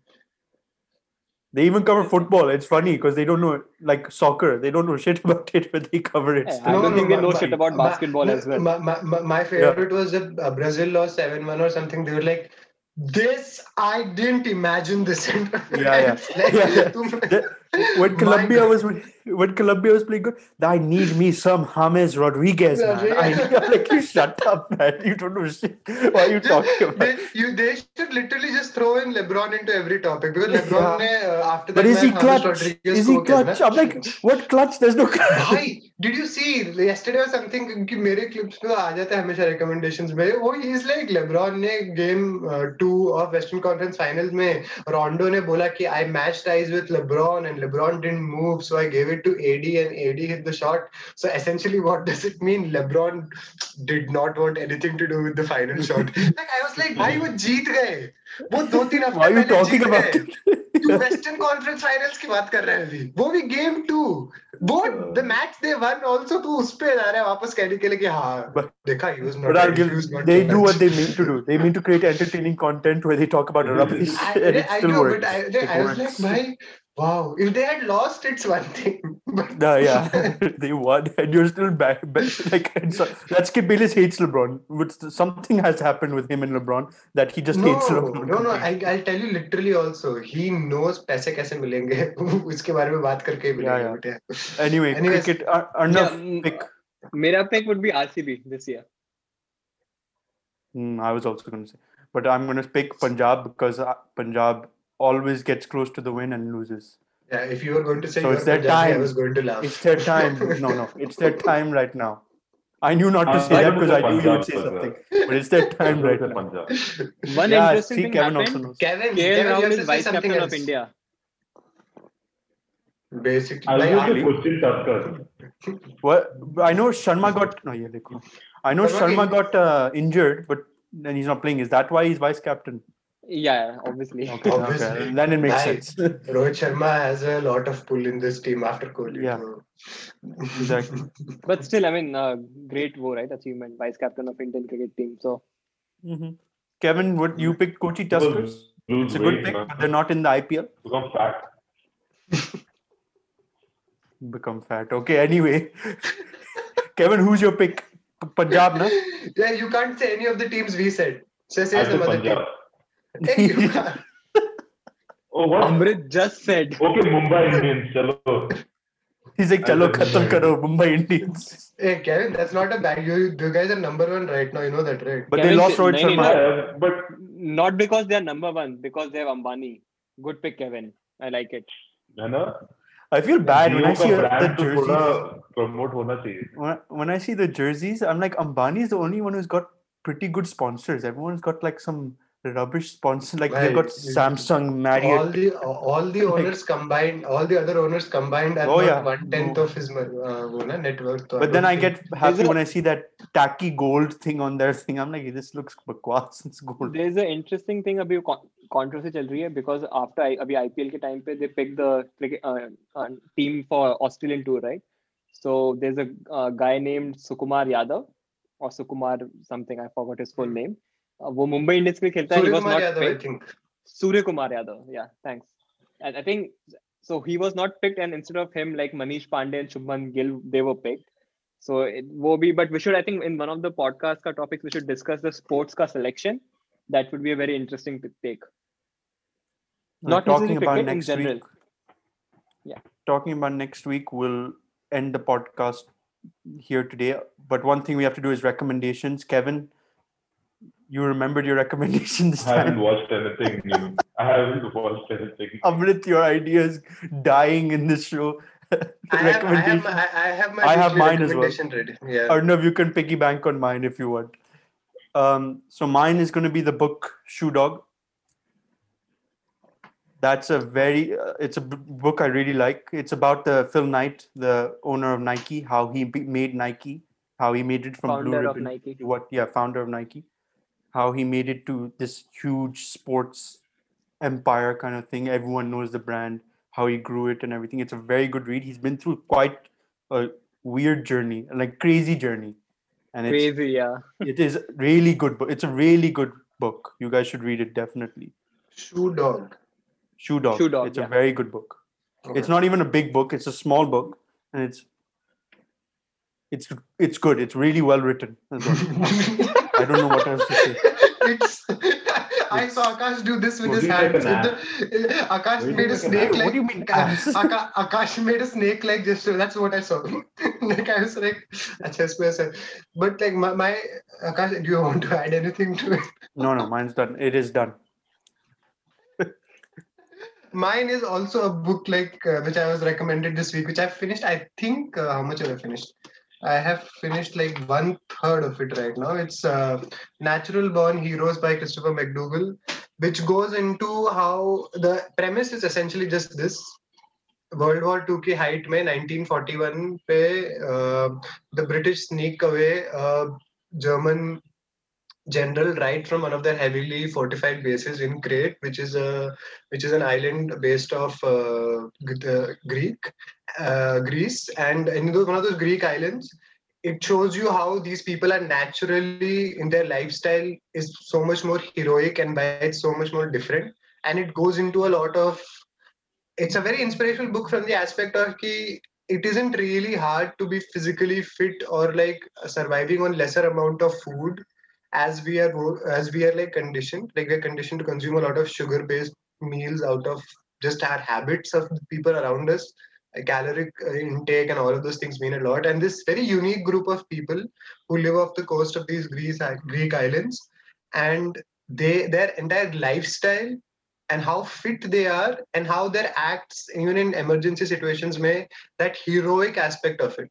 They even cover football. It's funny because they don't know like soccer. They don't know shit about it, but they cover it. Yeah, I don't no, think no, they know my, shit about my, basketball my, as well. My, my, favorite yeah. was a Brazil lost seven one or something. They were like, "This I didn't imagine this." yeah, yeah. like, yeah, yeah तुम- The- when My Colombia God. was when Colombia was playing good, I need me some James Rodriguez, man. I need, like you shut up, man. You don't know shit. What are you talking about? they, you, they should literally just throw in LeBron into every topic because LeBron Yeah. ने uh, after that But is he match, James clutch? Rodriguez Is he को कहना- clutch? I'm like, what clutch? There's no clutch. भाई did you see yesterday or something कि मेरे clips में आ जाता है हमेशा recommendations में वो he is like LeBron ने game uh, two of Western Conference Finals में रोंडो ने बोला कि I matched eyes with LeBron and LeBron didn't move so I gave it to AD and AD hit the shot so essentially what does it mean LeBron did not want anything to do with the final shot like I was like भाई वो जीत गए वो दो तीन हफ्ते Why are you पहले talking Jeet about गए it? तू वेस्टर्न कॉन्फ्रेंस फाइनल्स की बात कर रहे हैं अभी वो भी गेम टू वो the match they one also तू उस पे जा रहा है वापस कहने के लिए कि हाँ But- देखा he was But not I'll give. They do what they mean to do. They mean to create entertaining content where they talk about rubbish, I, and it I still know, works. but I, It I was like, works. भाई, Wow. If they had lost, it's one thing. But... No, yeah. they won, and you're still back. back like, so, keep. Skip Bayless hates LeBron. Something has happened with him and LeBron that he just no, hates LeBron. No, no, I, I'll tell you literally also. He knows पैसे कैसे मिलेंगे उसके बारे में बात करके मिलेंगे yeah, yeah. Anyway, Anyways, cricket, uh, yeah, mm, pick. Mera pick would be RCB this year. Mm, I was also going to say. But I'm going to pick Punjab because uh, Punjab always gets close to the win and loses. Yeah, if you were going to say So it's their Punjabi, I time. was going to laugh. It's their time. No, no, it's their time right now. I knew not to Uh, say I that because I knew you would say was, something, but it's their time right now. One yeah, interesting see, thing Kevin happened. knows. Kevin, KL Kevin, Rahul is vice captain else. of India. Basically, I'll like, give question Tusker. What I know Sharma got no, yeah, देखो. I know Sharma Sharma got uh, injured, but then he's not playing. Is that why he's vice captain? Yeah, obviously. Okay, Obviously. okay. Then it makes Bye. sense. Rohit Sharma has a lot of pull in this team after Kohli. Yeah. Exactly. But still, I mean, uh, great wo, right? Achievement, vice captain of Indian cricket team. So hmm Kevin, would you pick Kochi Tuskers? It's a good weight, pick, but they're not in the IPL. Become fat. Become fat. Okay, anyway. Kevin, who's your pick? Punjab, na? yeah, you can't say any of the teams we said. So say I some said other team. Punjab. Hey, Oh, what? Amrit just said. Okay, Mumbai Indians, chalo. He's like, chalo, khatam karo, Mumbai Indians. Hey, Kevin, that's not a bad. You, you guys are number one right now. You know that, right? But Kevin, they lost Rohit Sharma. No, but not because they are number one, because they have Ambani. Good pick, Kevin. I like it. है I feel bad when I see the jerseys. When I see the jerseys, I'm like Ambani is the only one who's got pretty good sponsors. Everyone's got like some rubbish sponsor. Like they've got Right. Samsung, all Marriott. the all the Like- owners combined, all the other owners combined are Oh, not yeah. one tenth No. of his uh, wo na, net worth. So But then don't I think- get happy a- when I see that tacky gold thing on their thing. I'm like, this looks bakwas. It's gold. There's an interesting thing अभी controversy चल रही है because after I, अभी IPL के time पे they picked the cricket, uh, uh, team for Australian tour, right? So there's a uh, guy named Sukumar Yadav or Sukumar something I forgot his full Hmm. name. Uh, वो Mumbai Indians के खेलता है. He Surya was Kumar not Yadav, I picked. think. Surya Kumar Yadav. Yeah, thanks. And I think so. He was not picked, and instead of him, like Manish Pandey and Shubman Gill, they were picked. So it will be, but we should, I think, in one of the podcast ka topics, we should discuss the sports ka selection. That would be a very interesting to take. Uh, Not talking necessarily about cricket in next general. week. Yeah. Talking about next week, we'll end the podcast here today. But one thing we have to do is recommendations. Kevin, you remembered your recommendation this I haven't watched anything new. I haven't watched anything. New. Amrit, your idea is dying in this show. I have, I have, my, I I have my I have weekly mine as well. recommendation ready. Yeah. Arnav, you can piggy bank on mine if you want. Um, so mine is going to be the book Shoe Dog. That's a very, uh, it's a b- book I really like. It's about the Phil Knight, the owner of Nike, how he be- made Nike, how he made it from Blue Founder of Nike. what, yeah, founder of Nike, how he made it to this huge sports empire kind of thing. Everyone knows the brand, how he grew it and everything. It's a very good read. He's been through quite a weird journey, like crazy journey, and it's Crazy, yeah. it is really good book. It's a really good book. You guys should read it definitely. Shoe dog. Shoe Dog. Shoe Dog, It's yeah. a very good book. Okay. It's not even a big book. It's a small book, and it's it's it's good. It's really well written. as well. I don't know what else to say. It's, I saw Akash do this with his hands. Akash made a snake like. What do you mean? Akash made a snake like gesture. That's what I saw. like I was like, Achha, but like my, my Akash, do you want to add anything to it? no, no, mine's done. It is done mine is also a book like uh, which i was recommended this week which i finished i think uh, how much have i finished I have finished like one third of it right now. It's uh, Natural Born Heroes by Christopher McDougall, which goes into how the premise is essentially just this. World War II की height में 1941 पे uh, the British sneak away a German general right from one of their heavily fortified bases in Crete, which is a which is an island based off uh, uh, Greek uh, Greece, and in one of those Greek islands, it shows you how these people are naturally in their lifestyle is so much more heroic and by it's so much more different, and it goes into a lot of. It's a very inspirational book from the aspect of ki it isn't really hard to be physically fit or like surviving on lesser amount of food as we are as we are like conditioned like we're conditioned to consume a lot of sugar based meals out of just our habits of the people around us. Uh, caloric uh, intake and all of those things mean a lot. And this very unique group of people who live off the coast of these greece greek islands and they their entire lifestyle and how fit they are and how their acts even in emergency situations may that heroic aspect of it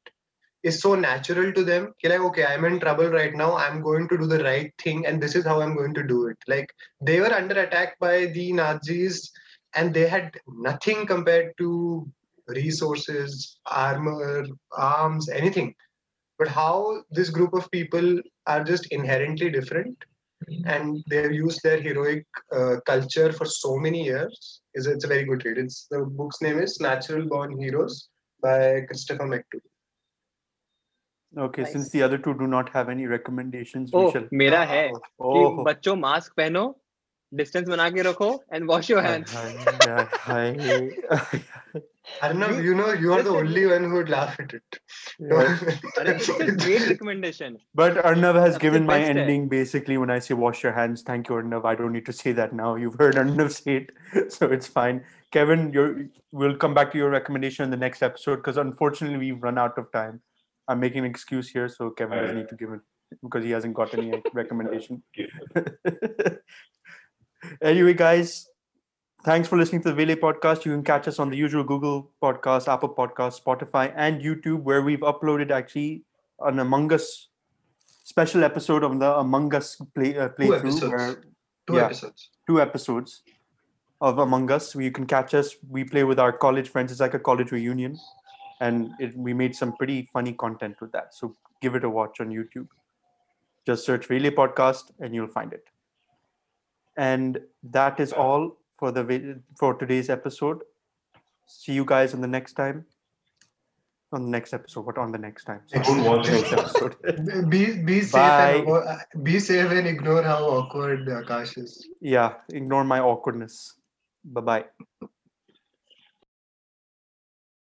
is so natural to them like okay i'm in trouble right now i'm going to do the right thing and this is how i'm going to do it. Like they were under attack by the nazis and they had nothing compared to resources armor arms anything. But how this group of people are just inherently different and they've used their heroic uh, culture for so many years is it's a very good read. It's the book's name is natural born heroes by christopher mcdougall Okay, since Nice. the other two do not have any recommendations, we Oh, shall. मेरा है कि Oh, बच्चों mask पहनो distance बना के रखो and wash your hi, hands hi, hi, hi. Arnav, You- you know you are the listen. only one who would laugh at it Yeah. अरे it's a great recommendation But Arnav has सबसे given my best है। ending basically when I say wash your hands. Thank you, Arnav. I don't need to say that now. You've heard Arnav say it, so it's fine. Kevin, you're, we'll come back to your recommendation in the next episode because unfortunately we've run out of time. I'm making an excuse here, so Kevin doesn't need to give it because he hasn't got any recommendation. anyway, guys, thanks for listening to the Vele podcast. You can catch us on the usual Google Podcast, Apple Podcast, Spotify, and YouTube, where we've uploaded actually an Among Us special episode of the Among Us play, uh, playthrough, episodes. where two Yeah. episodes two episodes of Among Us. where You can catch us. We play with our college friends. It's like a college reunion, and it, we made some pretty funny content with that. So give it a watch on YouTube. Just search Relay Podcast, and you'll find it. And that is all for the for today's episode. See you guys on the next time. On the next episode. What on the next time? Don't watch next episode. be be safe Bye. and uh, be safe and ignore how awkward Akash is yeah. Ignore my awkwardness. Bye bye.